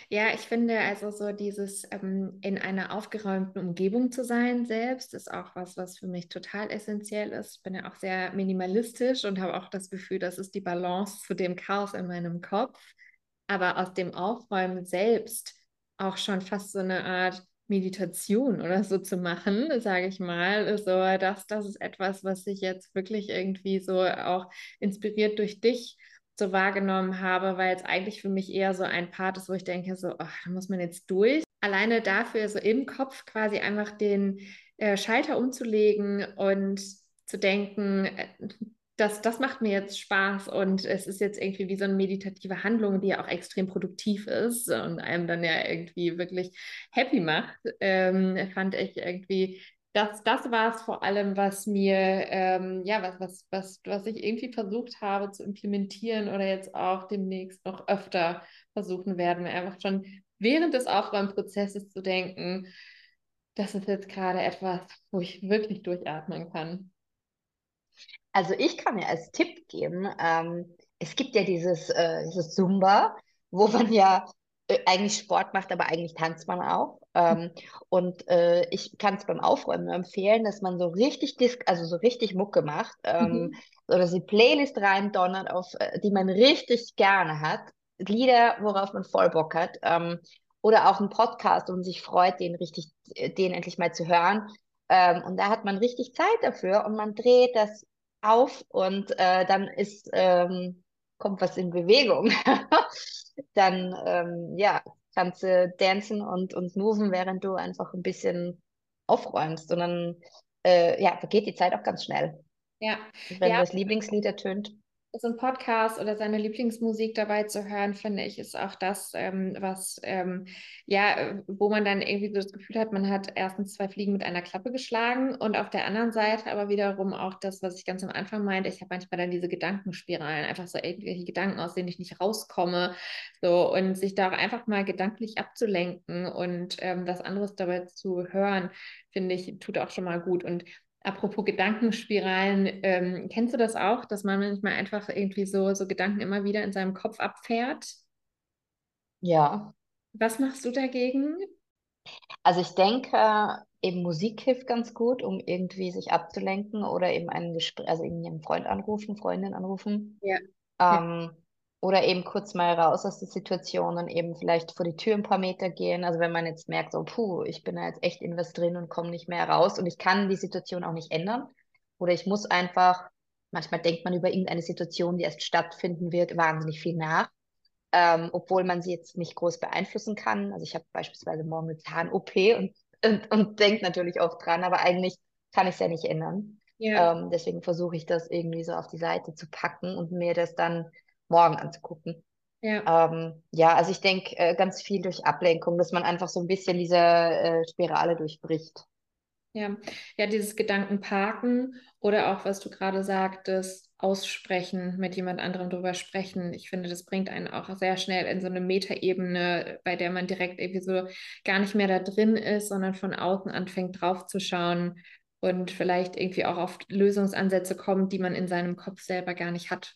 ja, ich finde also so dieses ähm, in einer aufgeräumten Umgebung zu sein selbst ist auch was, was für mich total essentiell ist. Ich bin ja auch sehr minimalistisch und habe auch das Gefühl, das ist die Balance zu dem Chaos in meinem Kopf. Aber aus dem Aufräumen selbst auch schon fast so eine Art Meditation oder so zu machen, sage ich mal. So, das, das ist etwas, was ich jetzt wirklich irgendwie so auch inspiriert durch dich so wahrgenommen habe, weil es eigentlich für mich eher so ein Part ist, wo ich denke, so, ach, da muss man jetzt durch. Alleine dafür so im Kopf quasi einfach den äh, Schalter umzulegen und zu denken, äh, das, das macht mir jetzt Spaß und es ist jetzt irgendwie wie so eine meditative Handlung, die ja auch extrem produktiv ist und einem dann ja irgendwie wirklich happy macht, ähm, fand ich irgendwie das, das war es vor allem, was mir, ähm, ja, was, was, was, was ich irgendwie versucht habe zu implementieren oder jetzt auch demnächst noch öfter versuchen werden, einfach schon während des Aufräumprozesses zu denken, das ist jetzt gerade etwas, wo ich wirklich durchatmen kann. Also ich kann mir als Tipp geben, ähm, es gibt ja dieses, äh, dieses Zumba, wo man ja eigentlich Sport macht, aber eigentlich tanzt man auch. Ähm, und äh, ich kann es beim Aufräumen nur empfehlen, dass man so richtig Disc, also so richtig Mucke macht, ähm, mhm. oder die Playlist reindonnert, auf äh, die man richtig gerne hat, Lieder, worauf man voll Bock hat. Ähm, oder auch einen Podcast und sich freut, den richtig, den endlich mal zu hören. Ähm, und da hat man richtig Zeit dafür und man dreht das auf und äh, dann ist, ähm, kommt was in Bewegung. dann, ähm, ja, kannst du dancen und, und moven, während du einfach ein bisschen aufräumst. Und dann, äh, ja, vergeht die Zeit auch ganz schnell. Ja. Wenn ja. das Lieblingslied ertönt so ein Podcast oder seine Lieblingsmusik dabei zu hören, finde ich, ist auch das, ähm, was, ähm, ja, wo man dann irgendwie so das Gefühl hat, man hat erstens zwei Fliegen mit einer Klappe geschlagen und auf der anderen Seite aber wiederum auch das, was ich ganz am Anfang meinte, ich habe manchmal dann diese Gedankenspiralen, einfach so irgendwelche Gedanken, aus denen ich nicht rauskomme, so und sich da auch einfach mal gedanklich abzulenken und ähm, was anderes dabei zu hören, finde ich, tut auch schon mal gut. Und Apropos Gedankenspiralen, ähm, kennst du das auch, dass man manchmal einfach irgendwie so, so Gedanken immer wieder in seinem Kopf abfährt? Ja. Was machst du dagegen? Also ich denke, eben Musik hilft ganz gut, um irgendwie sich abzulenken oder eben einen Gespräch, also eben einen Freund anrufen, Freundin anrufen. Ja. Ähm, oder eben kurz mal raus aus der Situation und eben vielleicht vor die Tür ein paar Meter gehen. Also wenn man jetzt merkt, so, puh, ich bin da jetzt echt in was drin und komme nicht mehr raus und ich kann die Situation auch nicht ändern. Oder ich muss einfach, manchmal denkt man über irgendeine Situation, die erst stattfinden wird, wahnsinnig viel nach. Ähm, obwohl man sie jetzt nicht groß beeinflussen kann. Also ich habe beispielsweise morgen eine Zahn-OP und, und, und denke natürlich oft dran, aber eigentlich kann ich es ja nicht ändern. Ja. Ähm, deswegen versuche ich das irgendwie so auf die Seite zu packen und mir das dann morgen anzugucken. Ja. Ähm, ja, also ich denke äh, ganz viel durch Ablenkung, dass man einfach so ein bisschen diese äh, Spirale durchbricht. Ja, ja, dieses Gedankenparken oder auch, was du gerade sagtest, aussprechen, mit jemand anderem drüber sprechen. Ich finde, das bringt einen auch sehr schnell in so eine Metaebene, bei der man direkt irgendwie so gar nicht mehr da drin ist, sondern von außen anfängt draufzuschauen und vielleicht irgendwie auch auf Lösungsansätze kommt, die man in seinem Kopf selber gar nicht hat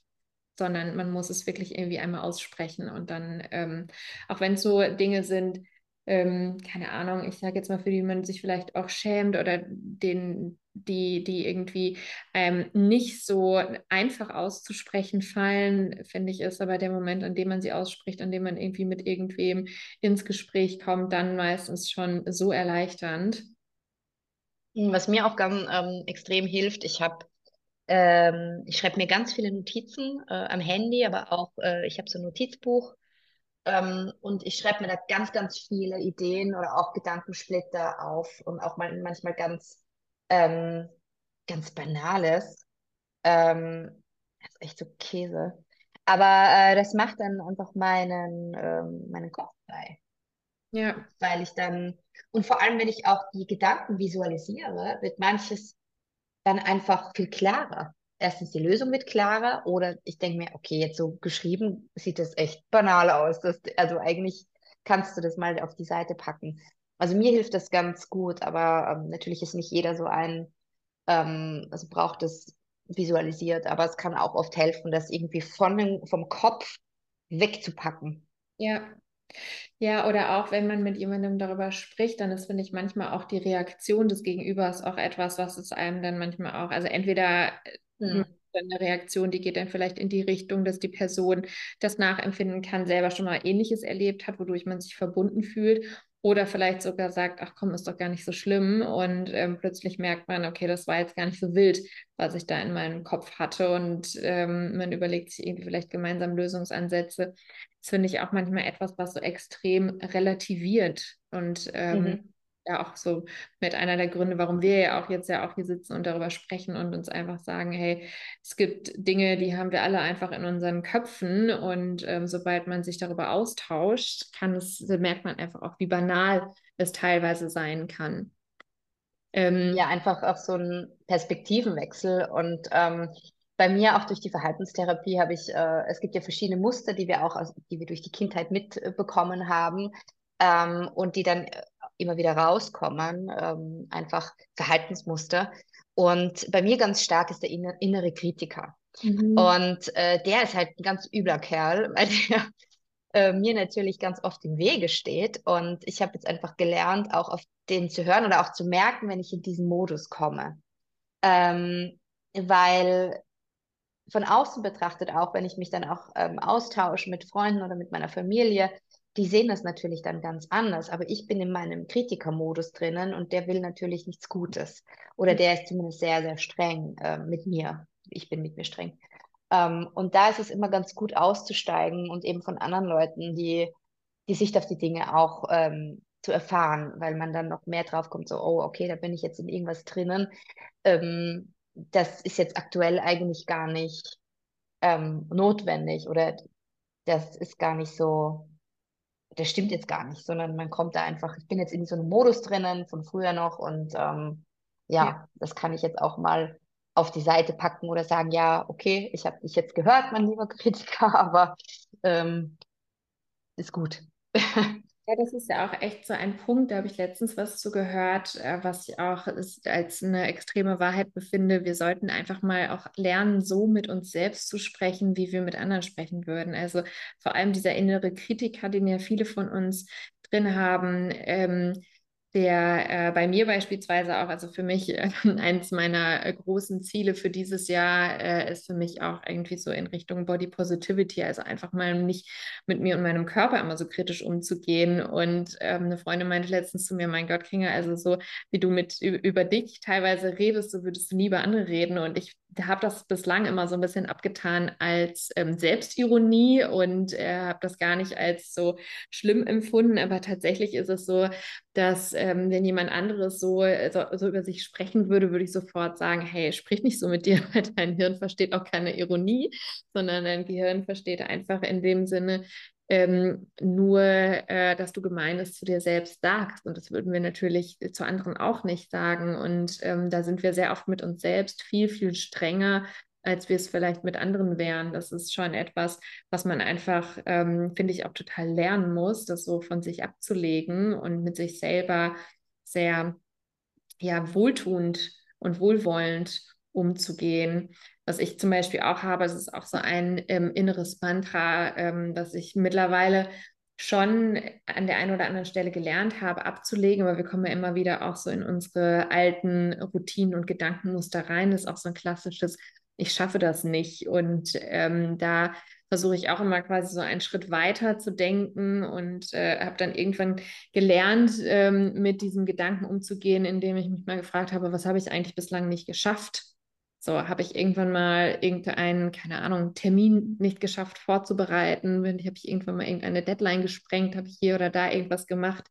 sondern man muss es wirklich irgendwie einmal aussprechen und dann, ähm, auch wenn es so Dinge sind, ähm, keine Ahnung, ich sage jetzt mal, für die man sich vielleicht auch schämt oder den, die, die irgendwie ähm, nicht so einfach auszusprechen fallen, finde ich, ist aber der Moment, an dem man sie ausspricht, an dem man irgendwie mit irgendwem ins Gespräch kommt, dann meistens schon so erleichternd. Was mir auch ganz ähm, extrem hilft, ich habe ähm, ich schreibe mir ganz viele Notizen äh, am Handy, aber auch äh, ich habe so ein Notizbuch ähm, und ich schreibe mir da ganz, ganz viele Ideen oder auch Gedankensplitter auf und auch mal, manchmal ganz, ähm, ganz Banales. Ähm, das ist echt so Käse. Aber äh, das macht dann einfach meinen, ähm, meinen Kopf frei. Ja. Weil ich dann, und vor allem, wenn ich auch die Gedanken visualisiere, wird manches dann einfach viel klarer. Erstens, die Lösung wird klarer oder ich denke mir, okay, jetzt so geschrieben sieht das echt banal aus. Das, also eigentlich kannst du das mal auf die Seite packen. Also mir hilft das ganz gut, aber ähm, natürlich ist nicht jeder so ein, ähm, also braucht es visualisiert, aber es kann auch oft helfen, das irgendwie von, vom Kopf wegzupacken. Ja, ja, oder auch wenn man mit jemandem darüber spricht, dann ist, finde ich, manchmal auch die Reaktion des Gegenübers auch etwas, was es einem dann manchmal auch, also entweder hm. eine Reaktion, die geht dann vielleicht in die Richtung, dass die Person das nachempfinden kann, selber schon mal Ähnliches erlebt hat, wodurch man sich verbunden fühlt. Oder vielleicht sogar sagt, ach komm, ist doch gar nicht so schlimm. Und ähm, plötzlich merkt man, okay, das war jetzt gar nicht so wild, was ich da in meinem Kopf hatte. Und ähm, man überlegt sich irgendwie vielleicht gemeinsam Lösungsansätze. Das finde ich auch manchmal etwas, was so extrem relativiert und ähm, mhm. ja auch so mit einer der Gründe, warum wir ja auch jetzt ja auch hier sitzen und darüber sprechen und uns einfach sagen, hey, es gibt Dinge, die haben wir alle einfach in unseren Köpfen und ähm, sobald man sich darüber austauscht, kann es, merkt man einfach auch, wie banal es teilweise sein kann. Ähm, ja, einfach auch so ein Perspektivenwechsel und ähm, bei mir auch durch die Verhaltenstherapie habe ich, äh, es gibt ja verschiedene Muster, die wir auch, aus, die wir durch die Kindheit mitbekommen haben ähm, und die dann äh, immer wieder rauskommen, ähm, einfach Verhaltensmuster. Und bei mir ganz stark ist der inner, innere Kritiker. Mhm. Und äh, der ist halt ein ganz übler Kerl, weil der äh, mir natürlich ganz oft im Wege steht. Und ich habe jetzt einfach gelernt, auch auf den zu hören oder auch zu merken, wenn ich in diesen Modus komme. Ähm, weil von außen betrachtet auch, wenn ich mich dann auch ähm, austausche mit Freunden oder mit meiner Familie, die sehen das natürlich dann ganz anders, aber ich bin in meinem Kritikermodus drinnen und der will natürlich nichts Gutes. Oder der ist zumindest sehr, sehr streng äh, mit mir. Ich bin mit mir streng. Ähm, und da ist es immer ganz gut auszusteigen und eben von anderen Leuten die, die Sicht auf die Dinge auch ähm, zu erfahren, weil man dann noch mehr drauf kommt, so, oh, okay, da bin ich jetzt in irgendwas drinnen. Ähm, das ist jetzt aktuell eigentlich gar nicht ähm, notwendig oder das ist gar nicht so, das stimmt jetzt gar nicht, sondern man kommt da einfach, ich bin jetzt in so einem Modus drinnen von früher noch und ähm, ja, ja, das kann ich jetzt auch mal auf die Seite packen oder sagen, ja, okay, ich habe dich jetzt gehört, mein lieber Kritiker, aber ähm, ist gut. Ja, das ist ja auch echt so ein Punkt, da habe ich letztens was zu gehört, äh, was ich auch als eine extreme Wahrheit befinde. Wir sollten einfach mal auch lernen, so mit uns selbst zu sprechen, wie wir mit anderen sprechen würden. Also vor allem dieser innere Kritiker, den ja viele von uns drin haben, ähm, der äh, bei mir beispielsweise auch, also für mich äh, eins meiner äh, großen Ziele für dieses Jahr äh, ist für mich auch irgendwie so in Richtung Body Positivity, also einfach mal nicht mit mir und meinem Körper immer so kritisch umzugehen. Und ähm, eine Freundin meinte letztens zu mir, mein Gott, Kinga, also so wie du mit über dich teilweise redest, so würdest du nie über andere reden. Und ich habe das bislang immer so ein bisschen abgetan als ähm, Selbstironie und äh, habe das gar nicht als so schlimm empfunden. Aber tatsächlich ist es so, dass ähm, wenn jemand anderes so, so, so, über sich sprechen würde, würde ich sofort sagen, hey, sprich nicht so mit dir, weil dein Hirn versteht auch keine Ironie, sondern dein Gehirn versteht einfach in dem Sinne, ähm, nur, äh, dass du Gemeines zu dir selbst sagst. Und das würden wir natürlich zu anderen auch nicht sagen. Und ähm, da sind wir sehr oft mit uns selbst viel, viel strenger, als wir es vielleicht mit anderen wären. Das ist schon etwas, was man einfach, ähm, finde ich, auch total lernen muss, das so von sich abzulegen und mit sich selber sehr ja, wohltuend und wohlwollend umzugehen. Was ich zum Beispiel auch habe, es ist auch so ein ähm, inneres Mantra, ähm, das ich mittlerweile schon an der einen oder anderen Stelle gelernt habe, abzulegen, aber wir kommen ja immer wieder auch so in unsere alten Routinen und Gedankenmuster rein. Das ist auch so ein klassisches, ich schaffe das nicht. Und ähm, da versuche ich auch immer quasi so einen Schritt weiter zu denken und äh, habe dann irgendwann gelernt, ähm, mit diesem Gedanken umzugehen, indem ich mich mal gefragt habe, was habe ich eigentlich bislang nicht geschafft? So, habe ich irgendwann mal irgendeinen, keine Ahnung, Termin nicht geschafft vorzubereiten? Habe ich irgendwann mal irgendeine Deadline gesprengt? Habe ich hier oder da irgendwas gemacht?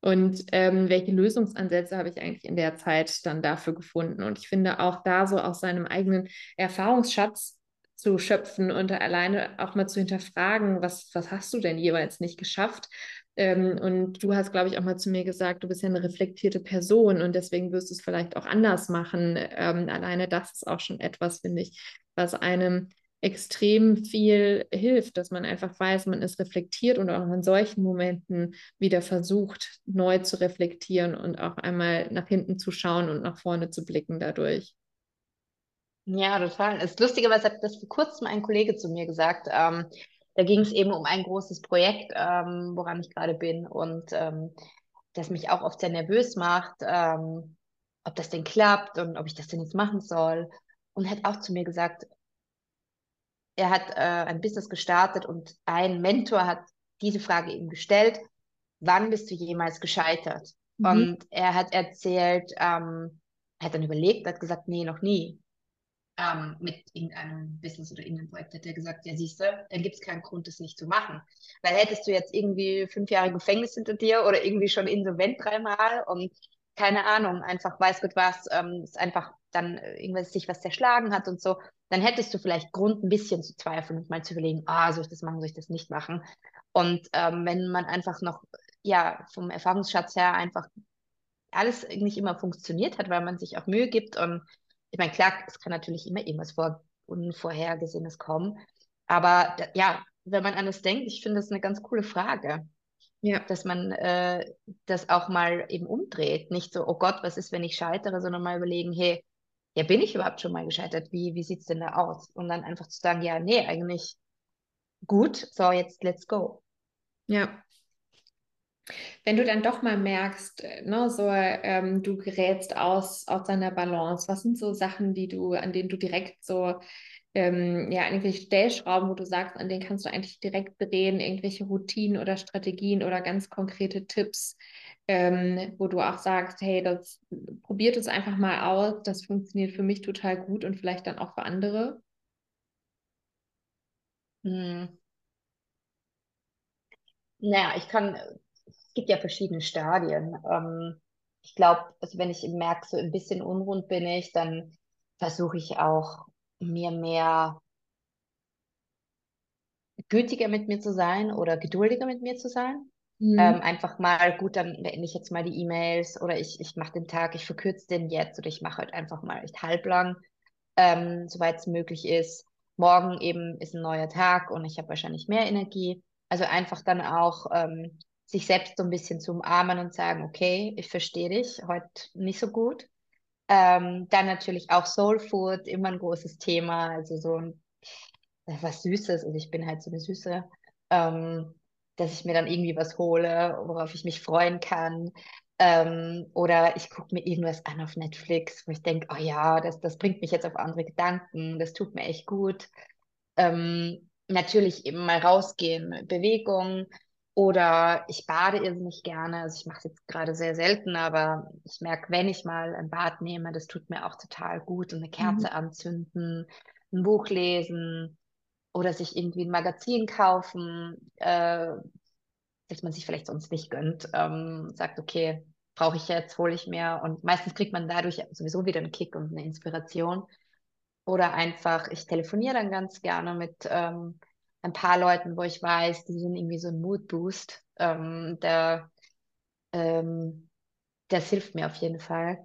Und ähm, welche Lösungsansätze habe ich eigentlich in der Zeit dann dafür gefunden? Und ich finde auch da so aus seinem eigenen Erfahrungsschatz zu schöpfen und alleine auch mal zu hinterfragen, was, was hast du denn jeweils nicht geschafft? Ähm, und du hast, glaube ich, auch mal zu mir gesagt, du bist ja eine reflektierte Person und deswegen wirst du es vielleicht auch anders machen. Ähm, alleine das ist auch schon etwas, finde ich, was einem extrem viel hilft, dass man einfach weiß, man ist reflektiert und auch in solchen Momenten wieder versucht, neu zu reflektieren und auch einmal nach hinten zu schauen und nach vorne zu blicken dadurch. Ja, total. Das Lustige war, hat das vor kurzem ein Kollege zu mir gesagt. Ähm, da ging es eben um ein großes Projekt, ähm, woran ich gerade bin und ähm, das mich auch oft sehr nervös macht, ähm, ob das denn klappt und ob ich das denn jetzt machen soll. Und hat auch zu mir gesagt, er hat äh, ein Business gestartet und ein Mentor hat diese Frage ihm gestellt, wann bist du jemals gescheitert? Mhm. Und er hat erzählt, ähm, er hat dann überlegt, hat gesagt, nee, noch nie ähm, mit irgendeinem Business oder irgendeinem Projekt, hat er gesagt, ja siehst du, dann gibt es keinen Grund, das nicht zu machen. Weil hättest du jetzt irgendwie fünf Jahre Gefängnis hinter dir oder irgendwie schon insolvent dreimal und keine Ahnung, einfach weiß Gott was, ähm, ist einfach dann irgendwas sich was zerschlagen hat und so, dann hättest du vielleicht Grund, ein bisschen zu zweifeln und mal zu überlegen, ah, soll ich das machen, soll ich das nicht machen. Und ähm, wenn man einfach noch, ja, vom Erfahrungsschatz her einfach alles nicht immer funktioniert hat, weil man sich auch Mühe gibt und ich meine, klar, es kann natürlich immer irgendwas vor Unvorhergesehenes kommen. Aber ja, wenn man an das denkt, ich finde das eine ganz coole Frage. Ja. Dass man äh, das auch mal eben umdreht. Nicht so, oh Gott, was ist, wenn ich scheitere, sondern mal überlegen, hey, ja, bin ich überhaupt schon mal gescheitert? Wie, wie sieht es denn da aus? Und dann einfach zu sagen, ja, nee, eigentlich gut, so jetzt let's go. Ja, wenn du dann doch mal merkst, äh, ne, so ähm, du gerätst aus, aus deiner Balance, was sind so Sachen, die du, an denen du direkt so ähm, ja, irgendwelche Stellschrauben, wo du sagst, an denen kannst du eigentlich direkt drehen, irgendwelche Routinen oder Strategien oder ganz konkrete Tipps, ähm, wo du auch sagst, hey, das probiert es einfach mal aus, das funktioniert für mich total gut und vielleicht dann auch für andere? Hm. Naja, ich kann, es gibt ja verschiedene Stadien. Ähm, ich glaube, also wenn ich merke, so ein bisschen unrund bin ich, dann versuche ich auch, mir mehr gütiger mit mir zu sein oder geduldiger mit mir zu sein. Mhm. Ähm, einfach mal, gut, dann beende ich jetzt mal die E-Mails oder ich, ich mache den Tag, ich verkürze den jetzt oder ich mache halt einfach mal echt halblang, ähm, soweit es möglich ist. Morgen eben ist ein neuer Tag und ich habe wahrscheinlich mehr Energie. Also einfach dann auch ähm, sich selbst so ein bisschen zu umarmen und sagen, okay, ich verstehe dich, heute nicht so gut. Ähm, dann natürlich auch Soul Food, immer ein großes Thema, also so ein, was Süßes, also ich bin halt so eine Süße, ähm, dass ich mir dann irgendwie was hole, worauf ich mich freuen kann. Ähm, oder ich gucke mir irgendwas an auf Netflix, wo ich denke, oh ja, das, das bringt mich jetzt auf andere Gedanken, das tut mir echt gut. Ähm, natürlich eben mal rausgehen, Bewegung oder ich bade irrsinnig gerne. Also ich mache es jetzt gerade sehr selten, aber ich merke, wenn ich mal ein Bad nehme, das tut mir auch total gut. Und eine Kerze Mhm. anzünden, ein Buch lesen oder sich irgendwie ein Magazin kaufen, äh, das man sich vielleicht sonst nicht gönnt. Ähm, sagt, okay, brauche ich jetzt, hole ich mir. Und meistens kriegt man dadurch sowieso wieder einen Kick und eine Inspiration. Oder einfach, ich telefoniere dann ganz gerne mit ähm, ein paar Leuten, wo ich weiß, die sind irgendwie so ein Mood-Boost. Ähm, der, ähm, das hilft mir auf jeden Fall.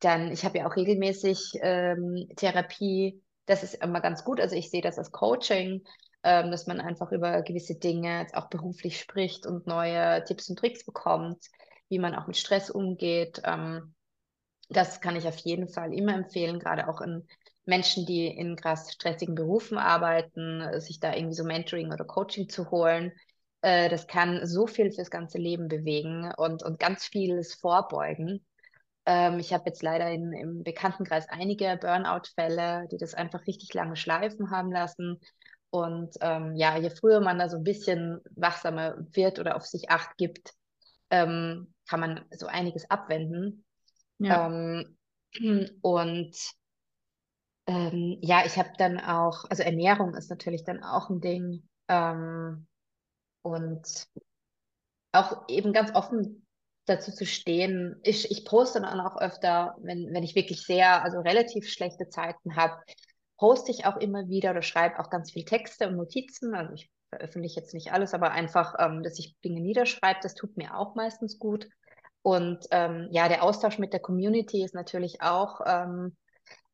Dann, ich habe ja auch regelmäßig ähm, Therapie. Das ist immer ganz gut. Also ich sehe das als Coaching, ähm, dass man einfach über gewisse Dinge auch beruflich spricht und neue Tipps und Tricks bekommt, wie man auch mit Stress umgeht. Ähm, das kann ich auf jeden Fall immer empfehlen, gerade auch in Menschen, die in krass stressigen Berufen arbeiten, sich da irgendwie so Mentoring oder Coaching zu holen. Äh, das kann so viel fürs ganze Leben bewegen und, und ganz vieles vorbeugen. Ähm, ich habe jetzt leider in, im Bekanntenkreis einige Burnout-Fälle, die das einfach richtig lange schleifen haben lassen. Und ähm, ja, je früher man da so ein bisschen wachsamer wird oder auf sich acht gibt, ähm, kann man so einiges abwenden. Ja. Ähm, und ähm, ja, ich habe dann auch, also Ernährung ist natürlich dann auch ein Ding. Ähm, und auch eben ganz offen dazu zu stehen. Ich, ich poste dann auch öfter, wenn, wenn ich wirklich sehr, also relativ schlechte Zeiten habe, poste ich auch immer wieder oder schreibe auch ganz viel Texte und Notizen. Also ich veröffentliche jetzt nicht alles, aber einfach, ähm, dass ich Dinge niederschreibe, das tut mir auch meistens gut. Und ähm, ja, der Austausch mit der Community ist natürlich auch ähm,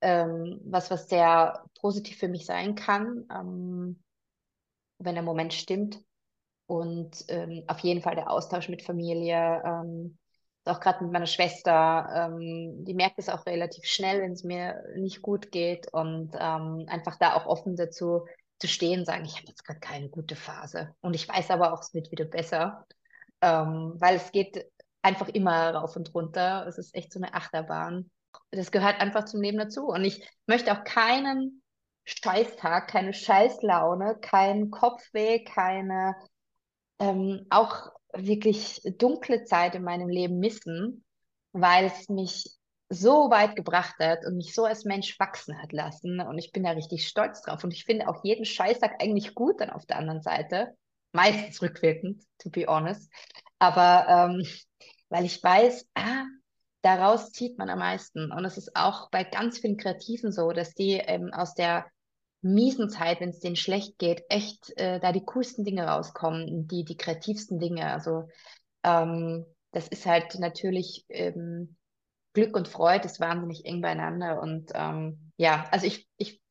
ähm, was, was sehr positiv für mich sein kann, ähm, wenn der Moment stimmt. Und ähm, auf jeden Fall der Austausch mit Familie, ähm, auch gerade mit meiner Schwester, ähm, die merkt es auch relativ schnell, wenn es mir nicht gut geht und ähm, einfach da auch offen dazu zu stehen, sagen, ich habe jetzt gerade keine gute Phase. Und ich weiß aber auch, es wird wieder besser, weil es geht einfach immer rauf und runter. Es ist echt so eine Achterbahn. Das gehört einfach zum Leben dazu. Und ich möchte auch keinen Scheißtag, keine Scheißlaune, keinen Kopfweh, keine ähm, auch wirklich dunkle Zeit in meinem Leben missen, weil es mich so weit gebracht hat und mich so als Mensch wachsen hat lassen. Und ich bin da richtig stolz drauf. Und ich finde auch jeden Scheißtag eigentlich gut dann auf der anderen Seite. Meistens rückwirkend, to be honest. Aber ähm, weil ich weiß, ah, daraus zieht man am meisten. Und es ist auch bei ganz vielen Kreativen so, dass die ähm, aus der miesen Zeit, wenn es denen schlecht geht, echt äh, da die coolsten Dinge rauskommen, die, die kreativsten Dinge. Also ähm, das ist halt natürlich ähm, Glück und Freude ist wahnsinnig eng beieinander. Und ähm, ja, also ich, ich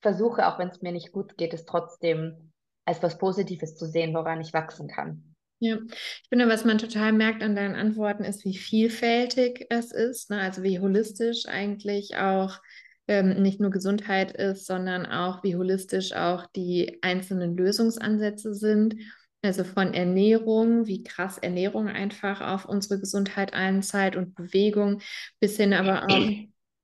versuche, auch wenn es mir nicht gut geht, es trotzdem als was Positives zu sehen, woran ich wachsen kann. Ja, ich finde, was man total merkt an deinen Antworten ist, wie vielfältig es ist, ne? Also wie holistisch eigentlich auch ähm, nicht nur Gesundheit ist, sondern auch wie holistisch auch die einzelnen Lösungsansätze sind. Also von Ernährung, wie krass Ernährung einfach auf unsere Gesundheit einzahlt und Bewegung, bis hin aber auch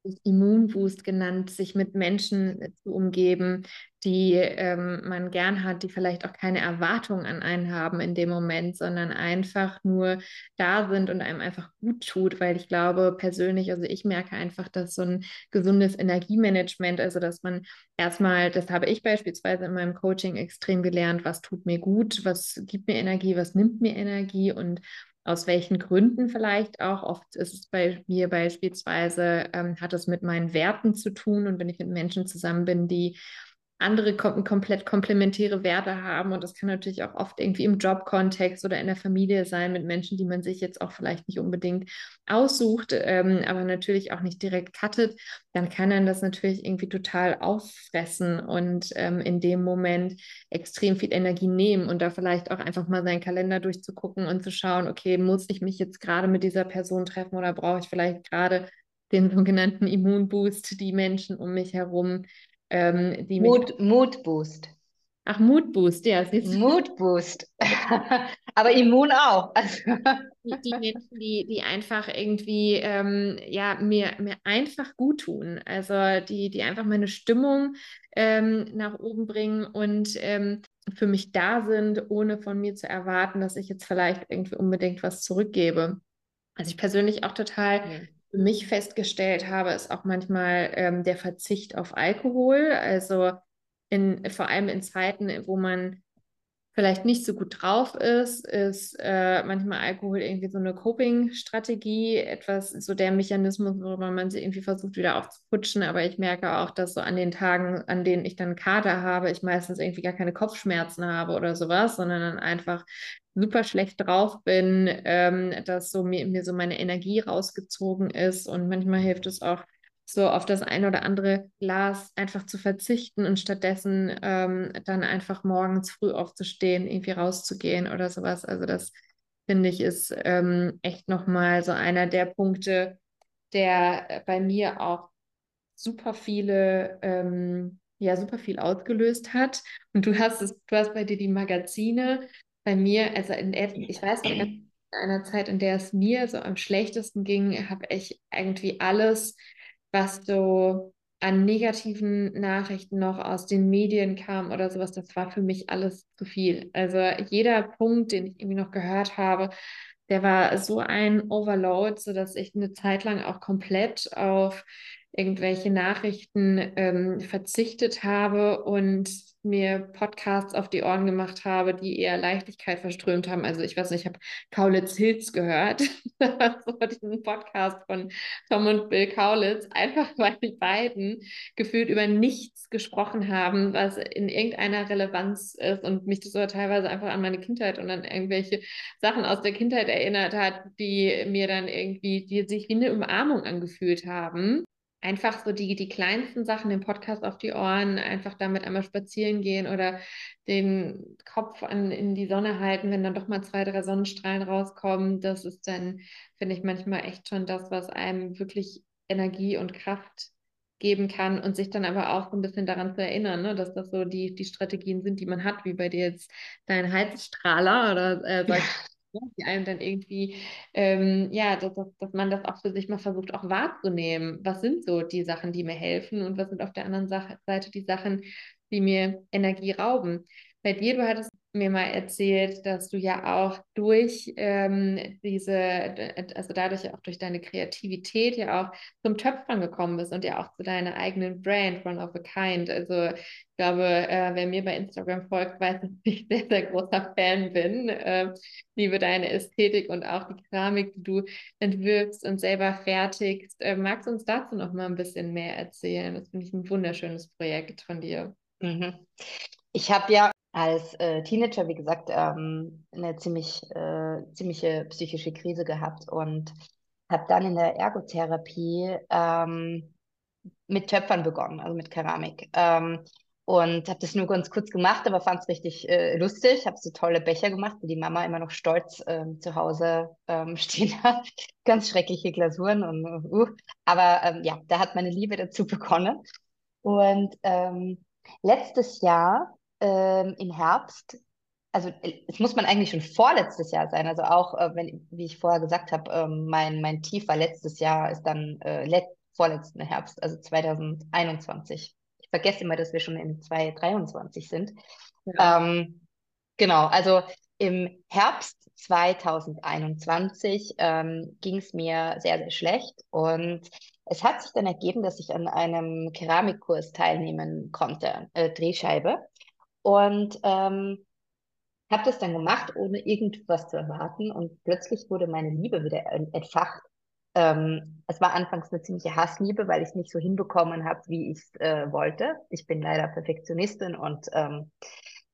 Immunboost genannt, sich mit Menschen zu umgeben, die ähm, man gern hat, die vielleicht auch keine Erwartungen an einen haben in dem Moment, sondern einfach nur da sind und einem einfach gut tut, weil ich glaube persönlich, also ich merke einfach, dass so ein gesundes Energiemanagement, also dass man erstmal, das habe ich beispielsweise in meinem Coaching extrem gelernt, was tut mir gut, was gibt mir Energie, was nimmt mir Energie und aus welchen Gründen vielleicht auch. Oft ist es bei mir beispielsweise, ähm, hat es mit meinen Werten zu tun und wenn ich mit Menschen zusammen bin, die andere kom komplett komplementäre Werte haben. Und das kann natürlich auch oft irgendwie im Jobkontext oder in der Familie sein mit Menschen, die man sich jetzt auch vielleicht nicht unbedingt aussucht, ähm, aber natürlich auch nicht direkt cuttet. Dann kann dann das natürlich irgendwie total auffressen und ähm, in dem Moment extrem viel Energie nehmen und da vielleicht auch einfach mal seinen Kalender durchzugucken und zu schauen, okay, muss ich mich jetzt gerade mit dieser Person treffen oder brauche ich vielleicht gerade den sogenannten Immunboost, die Menschen um mich herum, ähm, die Mood, Mood Boost. Ach, Mood Boost, ja. Mood Boost. Aber immun auch. die, die, Menschen, die, die einfach irgendwie ähm, ja, mir, mir einfach gut tun. Also die, die einfach meine Stimmung ähm, nach oben bringen und ähm, für mich da sind, ohne von mir zu erwarten, dass ich jetzt vielleicht irgendwie unbedingt was zurückgebe. Also ich persönlich auch total mhm für mich festgestellt habe, ist auch manchmal ähm, der Verzicht auf Alkohol. Also in, vor allem in Zeiten, wo man vielleicht nicht so gut drauf ist, ist äh, manchmal Alkohol irgendwie so eine Coping-Strategie, etwas so der Mechanismus, worüber man sie irgendwie versucht wieder aufzuputschen. Aber ich merke auch, dass so an den Tagen, an denen ich dann Kater habe, ich meistens irgendwie gar keine Kopfschmerzen habe oder sowas, sondern dann einfach super schlecht drauf bin, ähm, dass so mir, mir so meine Energie rausgezogen ist und manchmal hilft es auch so auf das ein oder andere Glas einfach zu verzichten und stattdessen ähm, dann einfach morgens früh aufzustehen, irgendwie rauszugehen oder sowas. Also das finde ich ist ähm, echt nochmal so einer der Punkte, der bei mir auch super viele ähm, ja super viel ausgelöst hat. Und du hast es, du hast bei dir die Magazine, bei mir, also in, ich weiß noch, in einer Zeit, in der es mir so am schlechtesten ging, habe ich irgendwie alles, was so an negativen Nachrichten noch aus den Medien kam oder sowas, das war für mich alles zu viel. Also jeder Punkt, den ich irgendwie noch gehört habe, der war so ein Overload, sodass ich eine Zeit lang auch komplett auf irgendwelche Nachrichten ähm, verzichtet habe und mir Podcasts auf die Ohren gemacht habe, die eher Leichtigkeit verströmt haben. Also ich weiß nicht, ich habe Kaulitz Hills gehört, so diesen Podcast von Tom und Bill Kaulitz, einfach weil die beiden gefühlt über nichts gesprochen haben, was in irgendeiner Relevanz ist und mich das so teilweise einfach an meine Kindheit und an irgendwelche Sachen aus der Kindheit erinnert hat, die mir dann irgendwie, die sich wie eine Umarmung angefühlt haben einfach so die, die kleinsten Sachen, den Podcast auf die Ohren, einfach damit einmal spazieren gehen oder den Kopf an, in die Sonne halten, wenn dann doch mal zwei, drei Sonnenstrahlen rauskommen. Das ist dann, finde ich, manchmal echt schon das, was einem wirklich Energie und Kraft geben kann und sich dann aber auch so ein bisschen daran zu erinnern, ne, dass das so die, die Strategien sind, die man hat, wie bei dir jetzt dein Heizstrahler oder äh, solche Die einem dann irgendwie, ähm, ja, dass, dass man das auch für sich mal versucht, auch wahrzunehmen. Was sind so die Sachen, die mir helfen und was sind auf der anderen Seite die Sachen, die mir Energie rauben? Bei dir, du hattest mir mal erzählt, dass du ja auch durch ähm, diese, also dadurch auch durch deine Kreativität ja auch zum Töpfern gekommen bist und ja auch zu deiner eigenen Brand, One of a Kind. Also ich glaube, äh, wer mir bei Instagram folgt, weiß, dass ich sehr, sehr großer Fan bin. Äh, liebe deine Ästhetik und auch die Keramik, die du entwirfst und selber fertigst. Äh, magst du uns dazu noch mal ein bisschen mehr erzählen? Das finde ich ein wunderschönes Projekt von dir. Mhm. Ich habe ja als äh, Teenager, wie gesagt, ähm, eine ziemlich, äh, ziemliche psychische Krise gehabt und habe dann in der Ergotherapie ähm, mit Töpfern begonnen, also mit Keramik. Ähm, und habe das nur ganz kurz gemacht, aber fand es richtig äh, lustig. Habe so tolle Becher gemacht, die die Mama immer noch stolz ähm, zu Hause ähm, stehen hat. Ganz schreckliche Glasuren und uh, aber ähm, ja, da hat meine Liebe dazu begonnen. Und ähm, letztes Jahr ähm, im Herbst, also äh, es muss man eigentlich schon vorletztes Jahr sein, also auch, äh, wenn, wie ich vorher gesagt habe, ähm, mein, mein Tief war letztes Jahr, ist dann äh, let vorletzten Herbst, also 2021. Ich vergesse immer, dass wir schon in 2023 sind. Ja. Ähm, genau, also im Herbst 2021 ähm, ging es mir sehr, sehr schlecht und es hat sich dann ergeben, dass ich an einem Keramikkurs teilnehmen konnte, äh, Drehscheibe. Und ähm, habe das dann gemacht, ohne irgendwas zu erwarten. Und plötzlich wurde meine Liebe wieder entfacht. Ähm, es war anfangs eine ziemliche Hassliebe, weil ich es nicht so hinbekommen habe, wie ich es äh, wollte. Ich bin leider Perfektionistin und ähm,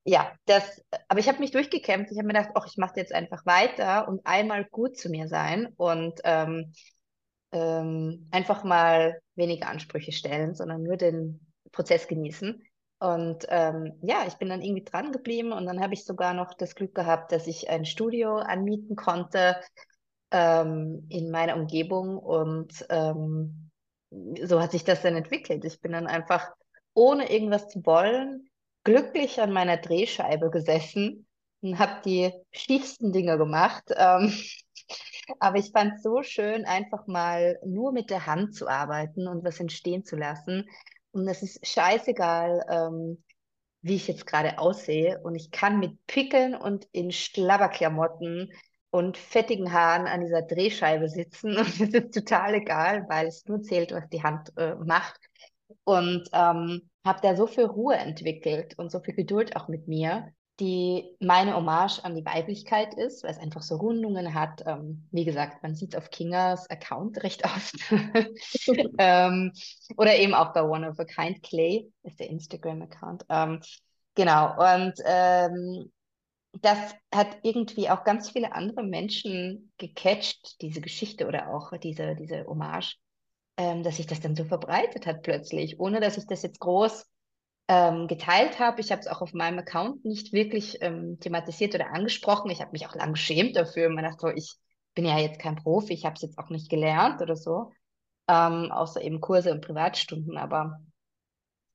ja, das, aber ich habe mich durchgekämpft. Ich habe mir gedacht, ach, ich mache jetzt einfach weiter und einmal gut zu mir sein und ähm, ähm, einfach mal weniger Ansprüche stellen, sondern nur den Prozess genießen. Und ähm, ja, ich bin dann irgendwie dran geblieben und dann habe ich sogar noch das Glück gehabt, dass ich ein Studio anmieten konnte ähm, in meiner Umgebung und ähm, so hat sich das dann entwickelt. Ich bin dann einfach ohne irgendwas zu wollen glücklich an meiner Drehscheibe gesessen und habe die schiefsten Dinge gemacht. Ähm, aber ich fand es so schön, einfach mal nur mit der Hand zu arbeiten und was entstehen zu lassen. Und es ist scheißegal, ähm, wie ich jetzt gerade aussehe. Und ich kann mit Pickeln und in Schlabberklamotten und fettigen Haaren an dieser Drehscheibe sitzen. Und es ist total egal, weil es nur zählt, was die Hand äh, macht. Und ähm, habe da so viel Ruhe entwickelt und so viel Geduld auch mit mir, die meine Hommage an die Weiblichkeit ist, weil es einfach so Rundungen hat. Ähm, wie gesagt, man sieht auf Kingas Account recht oft. ähm, oder eben auch bei One of a Kind Clay ist der Instagram-Account. Ähm, genau. Und ähm, das hat irgendwie auch ganz viele andere Menschen gecatcht, diese Geschichte oder auch diese, diese Hommage ähm, dass sich das dann so verbreitet hat plötzlich, ohne dass ich das jetzt groß ähm, geteilt habe. Ich habe es auch auf meinem Account nicht wirklich ähm, thematisiert oder angesprochen. Ich habe mich auch lange geschämt dafür. Man dachte ich bin ja jetzt kein Profi, ich habe es jetzt auch nicht gelernt oder so, ähm, außer eben Kurse und Privatstunden. Aber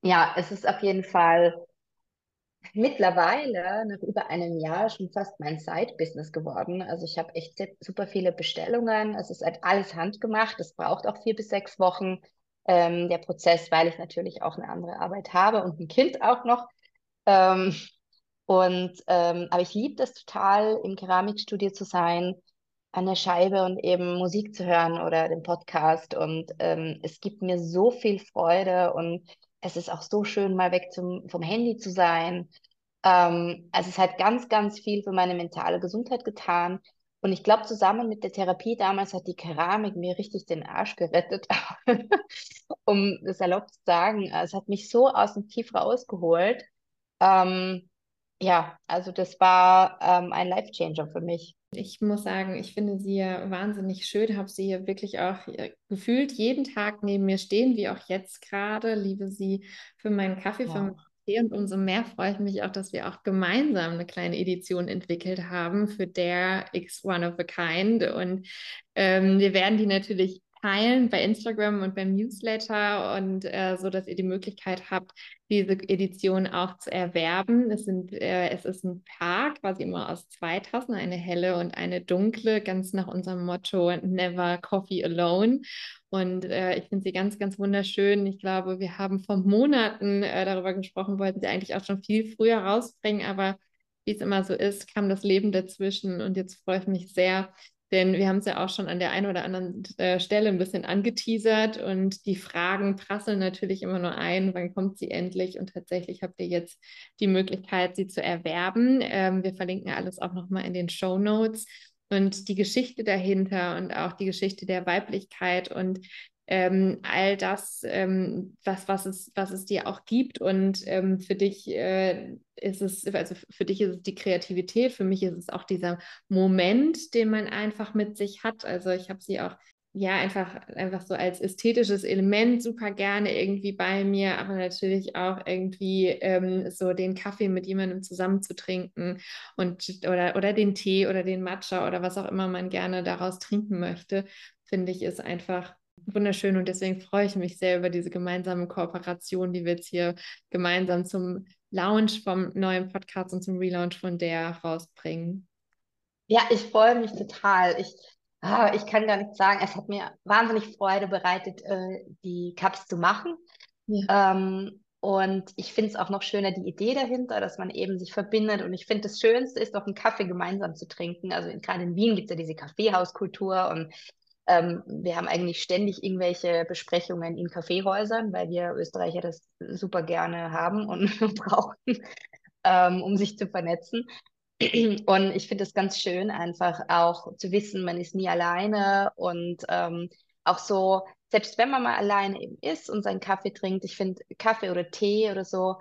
ja, es ist auf jeden Fall mittlerweile nach über einem Jahr schon fast mein Side-Business geworden. Also ich habe echt super viele Bestellungen. Es ist halt alles handgemacht. Es braucht auch vier bis sechs Wochen ähm, der Prozess, weil ich natürlich auch eine andere Arbeit habe und ein Kind auch noch. Ähm, und ähm, aber ich liebe das total, im Keramikstudio zu sein, an der Scheibe und eben Musik zu hören oder den Podcast. Und ähm, es gibt mir so viel Freude und es ist auch so schön, mal weg zum, vom Handy zu sein. Ähm, also es hat ganz, ganz viel für meine mentale Gesundheit getan. Und ich glaube, zusammen mit der Therapie damals hat die Keramik mir richtig den Arsch gerettet, um das salopp zu sagen. Es hat mich so aus dem Tief rausgeholt. Ähm, ja, also das war ähm, ein Life-Changer für mich. Ich muss sagen, ich finde sie ja wahnsinnig schön, habe sie hier wirklich auch äh, gefühlt jeden Tag neben mir stehen, wie auch jetzt gerade. Liebe sie für meinen Kaffee, ja. für und umso mehr freue ich mich auch, dass wir auch gemeinsam eine kleine Edition entwickelt haben für der X One of a Kind. Und ähm, wir werden die natürlich teilen bei Instagram und beim Newsletter und äh, so, dass ihr die Möglichkeit habt, diese Edition auch zu erwerben. Es, sind, äh, es ist ein Paar, quasi immer aus zwei Tassen, eine helle und eine dunkle, ganz nach unserem Motto Never Coffee Alone. Und äh, ich finde sie ganz, ganz wunderschön. Ich glaube, wir haben vor Monaten äh, darüber gesprochen, wollten sie eigentlich auch schon viel früher rausbringen, aber wie es immer so ist, kam das Leben dazwischen und jetzt freue ich mich sehr, denn wir haben es ja auch schon an der einen oder anderen äh, Stelle ein bisschen angeteasert und die Fragen prasseln natürlich immer nur ein, wann kommt sie endlich? Und tatsächlich habt ihr jetzt die Möglichkeit, sie zu erwerben. Ähm, wir verlinken alles auch nochmal in den Show Notes. Und die Geschichte dahinter und auch die Geschichte der Weiblichkeit und ähm, all das, ähm, was, was, es, was es dir auch gibt. Und ähm, für dich äh, ist es, also für dich ist es die Kreativität, für mich ist es auch dieser Moment, den man einfach mit sich hat. Also ich habe sie auch ja, einfach, einfach so als ästhetisches Element super gerne irgendwie bei mir, aber natürlich auch irgendwie ähm, so den Kaffee mit jemandem zusammen zu trinken und oder, oder den Tee oder den Matcha oder was auch immer man gerne daraus trinken möchte, finde ich, ist einfach wunderschön und deswegen freue ich mich sehr über diese gemeinsame Kooperation, die wir jetzt hier gemeinsam zum Launch vom neuen Podcast und zum Relaunch von der rausbringen. Ja, ich freue mich total. Ich Ah, ich kann gar nicht sagen. Es hat mir wahnsinnig Freude bereitet, äh, die Cups zu machen. Ja. Ähm, und ich finde es auch noch schöner, die Idee dahinter, dass man eben sich verbindet. Und ich finde, das Schönste ist doch, einen Kaffee gemeinsam zu trinken. Also in, gerade in Wien gibt es ja diese Kaffeehauskultur und ähm, wir haben eigentlich ständig irgendwelche Besprechungen in Kaffeehäusern, weil wir Österreicher das super gerne haben und brauchen, ähm, um sich zu vernetzen. Und ich finde es ganz schön, einfach auch zu wissen, man ist nie alleine und ähm, auch so, selbst wenn man mal alleine eben ist und seinen Kaffee trinkt, ich finde Kaffee oder Tee oder so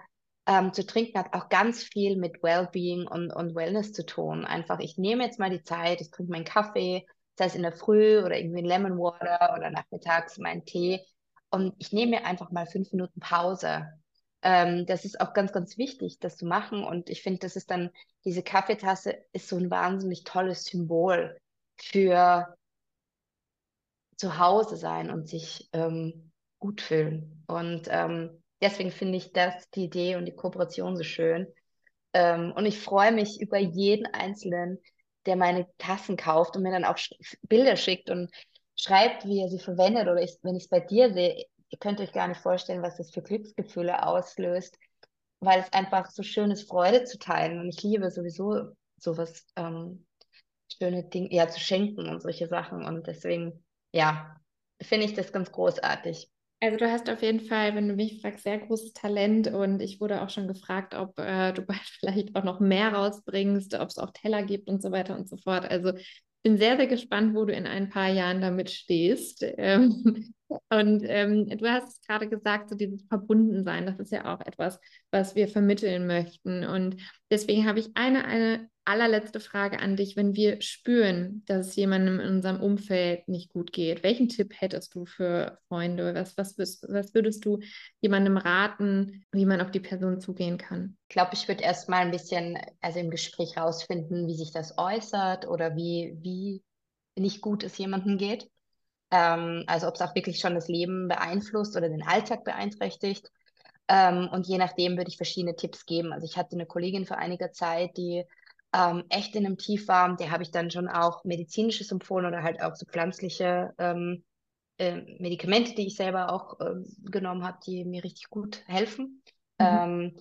ähm, zu trinken hat auch ganz viel mit Wellbeing und, und Wellness zu tun. Einfach, ich nehme jetzt mal die Zeit, ich trinke meinen Kaffee, sei es in der Früh oder irgendwie ein Lemon Water oder nachmittags meinen Tee und ich nehme mir einfach mal fünf Minuten Pause ähm, das ist auch ganz, ganz wichtig, das zu machen. Und ich finde, das ist dann, diese Kaffeetasse ist so ein wahnsinnig tolles Symbol für zu Hause sein und sich ähm, gut fühlen. Und ähm, deswegen finde ich das, die Idee und die Kooperation so schön. Ähm, und ich freue mich über jeden Einzelnen, der meine Tassen kauft und mir dann auch Bilder schickt und schreibt, wie er sie verwendet. Oder ich, wenn ich es bei dir sehe, ihr könnt euch gar nicht vorstellen, was das für Glücksgefühle auslöst, weil es einfach so schön ist, Freude zu teilen. Und ich liebe sowieso sowas, ähm, schöne Dinge, ja, zu schenken und solche Sachen. Und deswegen, ja, finde ich das ganz großartig. Also du hast auf jeden Fall, wenn du mich fragst, sehr großes Talent und ich wurde auch schon gefragt, ob äh, du bald vielleicht auch noch mehr rausbringst, ob es auch Teller gibt und so weiter und so fort. Also bin sehr, sehr gespannt, wo du in ein paar Jahren damit stehst. Ähm, und ähm, du hast gerade gesagt, so dieses Verbundensein, das ist ja auch etwas, was wir vermitteln möchten. Und deswegen habe ich eine, eine allerletzte Frage an dich. Wenn wir spüren, dass es jemandem in unserem Umfeld nicht gut geht, welchen Tipp hättest du für Freunde? Was, was, was würdest du jemandem raten, wie man auf die Person zugehen kann? Ich glaube, ich würde erst mal ein bisschen, also im Gespräch rausfinden, wie sich das äußert oder wie, wie nicht gut es jemandem geht. Ähm, also ob es auch wirklich schon das Leben beeinflusst oder den Alltag beeinträchtigt. Ähm, und je nachdem würde ich verschiedene Tipps geben. Also ich hatte eine Kollegin vor einiger Zeit, die ähm, echt in einem Tief war. Der habe ich dann schon auch medizinisches empfohlen oder halt auch so pflanzliche ähm, äh, Medikamente, die ich selber auch äh, genommen habe, die mir richtig gut helfen. Mhm. Ähm,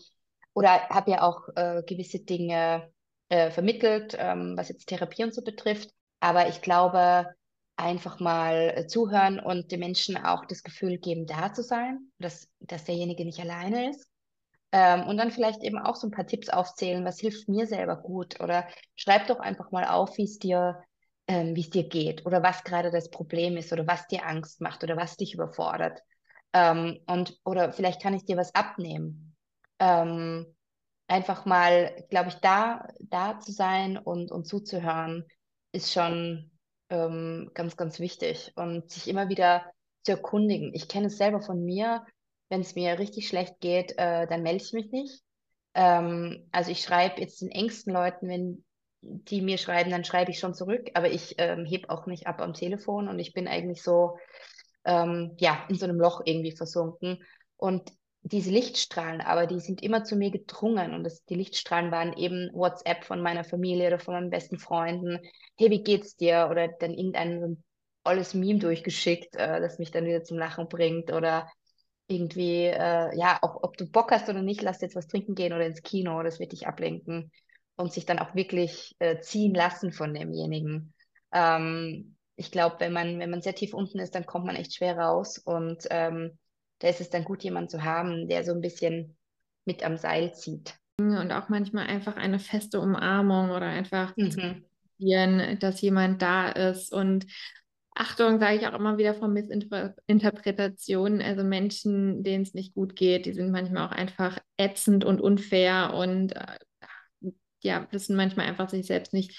oder habe ja auch äh, gewisse Dinge äh, vermittelt, ähm, was jetzt Therapie und so betrifft. Aber ich glaube, einfach mal äh, zuhören und den Menschen auch das Gefühl geben, da zu sein, dass, dass derjenige nicht alleine ist. Ähm, und dann vielleicht eben auch so ein paar Tipps aufzählen, was hilft mir selber gut. Oder schreib doch einfach mal auf, wie es dir, ähm, dir geht oder was gerade das Problem ist oder was dir Angst macht oder was dich überfordert. Ähm, und, oder vielleicht kann ich dir was abnehmen. Ähm, einfach mal, glaube ich, da, da zu sein und, und zuzuhören, ist schon ähm, ganz, ganz wichtig. Und sich immer wieder zu erkundigen. Ich kenne es selber von mir, wenn es mir richtig schlecht geht, äh, dann melde ich mich nicht. Ähm, also ich schreibe jetzt den engsten Leuten, wenn die mir schreiben, dann schreibe ich schon zurück, aber ich ähm, heb auch nicht ab am Telefon und ich bin eigentlich so, ähm, ja, in so einem Loch irgendwie versunken. Und diese Lichtstrahlen, aber die sind immer zu mir gedrungen und das, die Lichtstrahlen waren eben WhatsApp von meiner Familie oder von meinen besten Freunden. Hey, wie geht's dir? Oder dann irgendein so ein tolles Meme durchgeschickt, äh, das mich dann wieder zum Lachen bringt oder irgendwie, äh, ja, auch ob du Bock hast oder nicht, lass jetzt was trinken gehen oder ins Kino, das wird dich ablenken und sich dann auch wirklich äh, ziehen lassen von demjenigen. Ähm, ich glaube, wenn man, wenn man sehr tief unten ist, dann kommt man echt schwer raus und ähm, da ist es dann gut, jemanden zu haben, der so ein bisschen mit am Seil zieht. Und auch manchmal einfach eine feste Umarmung oder einfach mhm. dass jemand da ist und Achtung, sage ich auch immer wieder von Missinterpretationen. Also Menschen, denen es nicht gut geht, die sind manchmal auch einfach ätzend und unfair und äh, ja, wissen manchmal einfach sich selbst nicht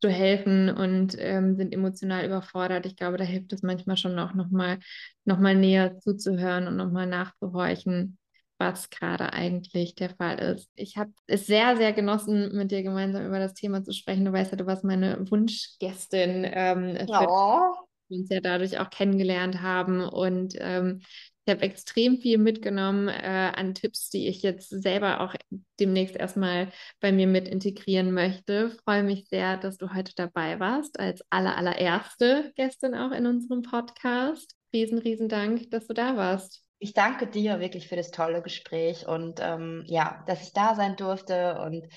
zu helfen und ähm, sind emotional überfordert. Ich glaube, da hilft es manchmal schon auch nochmal noch mal näher zuzuhören und nochmal nachzuhorchen, was gerade eigentlich der Fall ist. Ich habe es sehr, sehr genossen, mit dir gemeinsam über das Thema zu sprechen. Du weißt ja, du warst meine Wunschgästin ähm, für, oh uns ja dadurch auch kennengelernt haben. Und ähm, Ich habe extrem viel mitgenommen äh, an Tipps, die ich jetzt selber auch demnächst erstmal bei mir mit integrieren möchte. Freue mich sehr, dass du heute dabei warst, als aller, allererste Gästin auch in unserem Podcast. Riesen, riesen Dank, dass du da warst. Ich danke dir wirklich für das tolle Gespräch und ähm, ja, dass ich da sein durfte. Und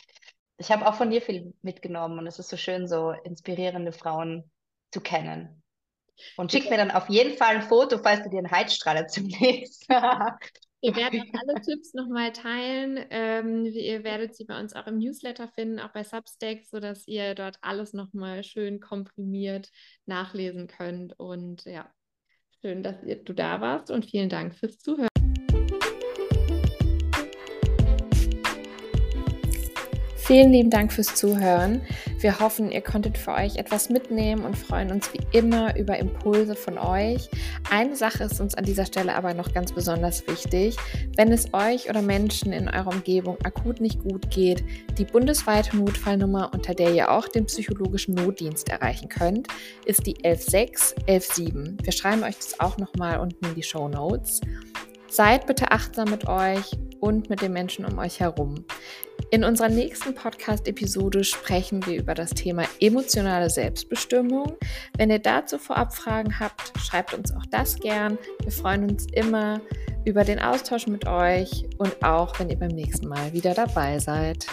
ich habe auch von dir viel mitgenommen und es ist so schön, so inspirierende Frauen zu kennen. Und schick mir dann auf jeden Fall ein Foto, falls du dir einen Heizstrahler zunächst. Wir werden auch alle Tipps nochmal teilen. Ähm, ihr werdet sie bei uns auch im Newsletter finden, auch bei Substack, sodass ihr dort alles nochmal schön komprimiert nachlesen könnt. Und ja, schön, dass ihr, du da warst und vielen Dank fürs Zuhören. Vielen lieben Dank fürs Zuhören. Wir hoffen, ihr konntet für euch etwas mitnehmen und freuen uns wie immer über Impulse von euch. Eine Sache ist uns an dieser Stelle aber noch ganz besonders wichtig. Wenn es euch oder Menschen in eurer Umgebung akut nicht gut geht, die bundesweite Notfallnummer, unter der ihr auch den psychologischen Notdienst erreichen könnt, ist die 116 117. Wir schreiben euch das auch nochmal unten in die Show Notes. Seid bitte achtsam mit euch und mit den Menschen um euch herum. In unserer nächsten Podcast-Episode sprechen wir über das Thema emotionale Selbstbestimmung. Wenn ihr dazu vorab Fragen habt, schreibt uns auch das gern. Wir freuen uns immer über den Austausch mit euch und auch, wenn ihr beim nächsten Mal wieder dabei seid.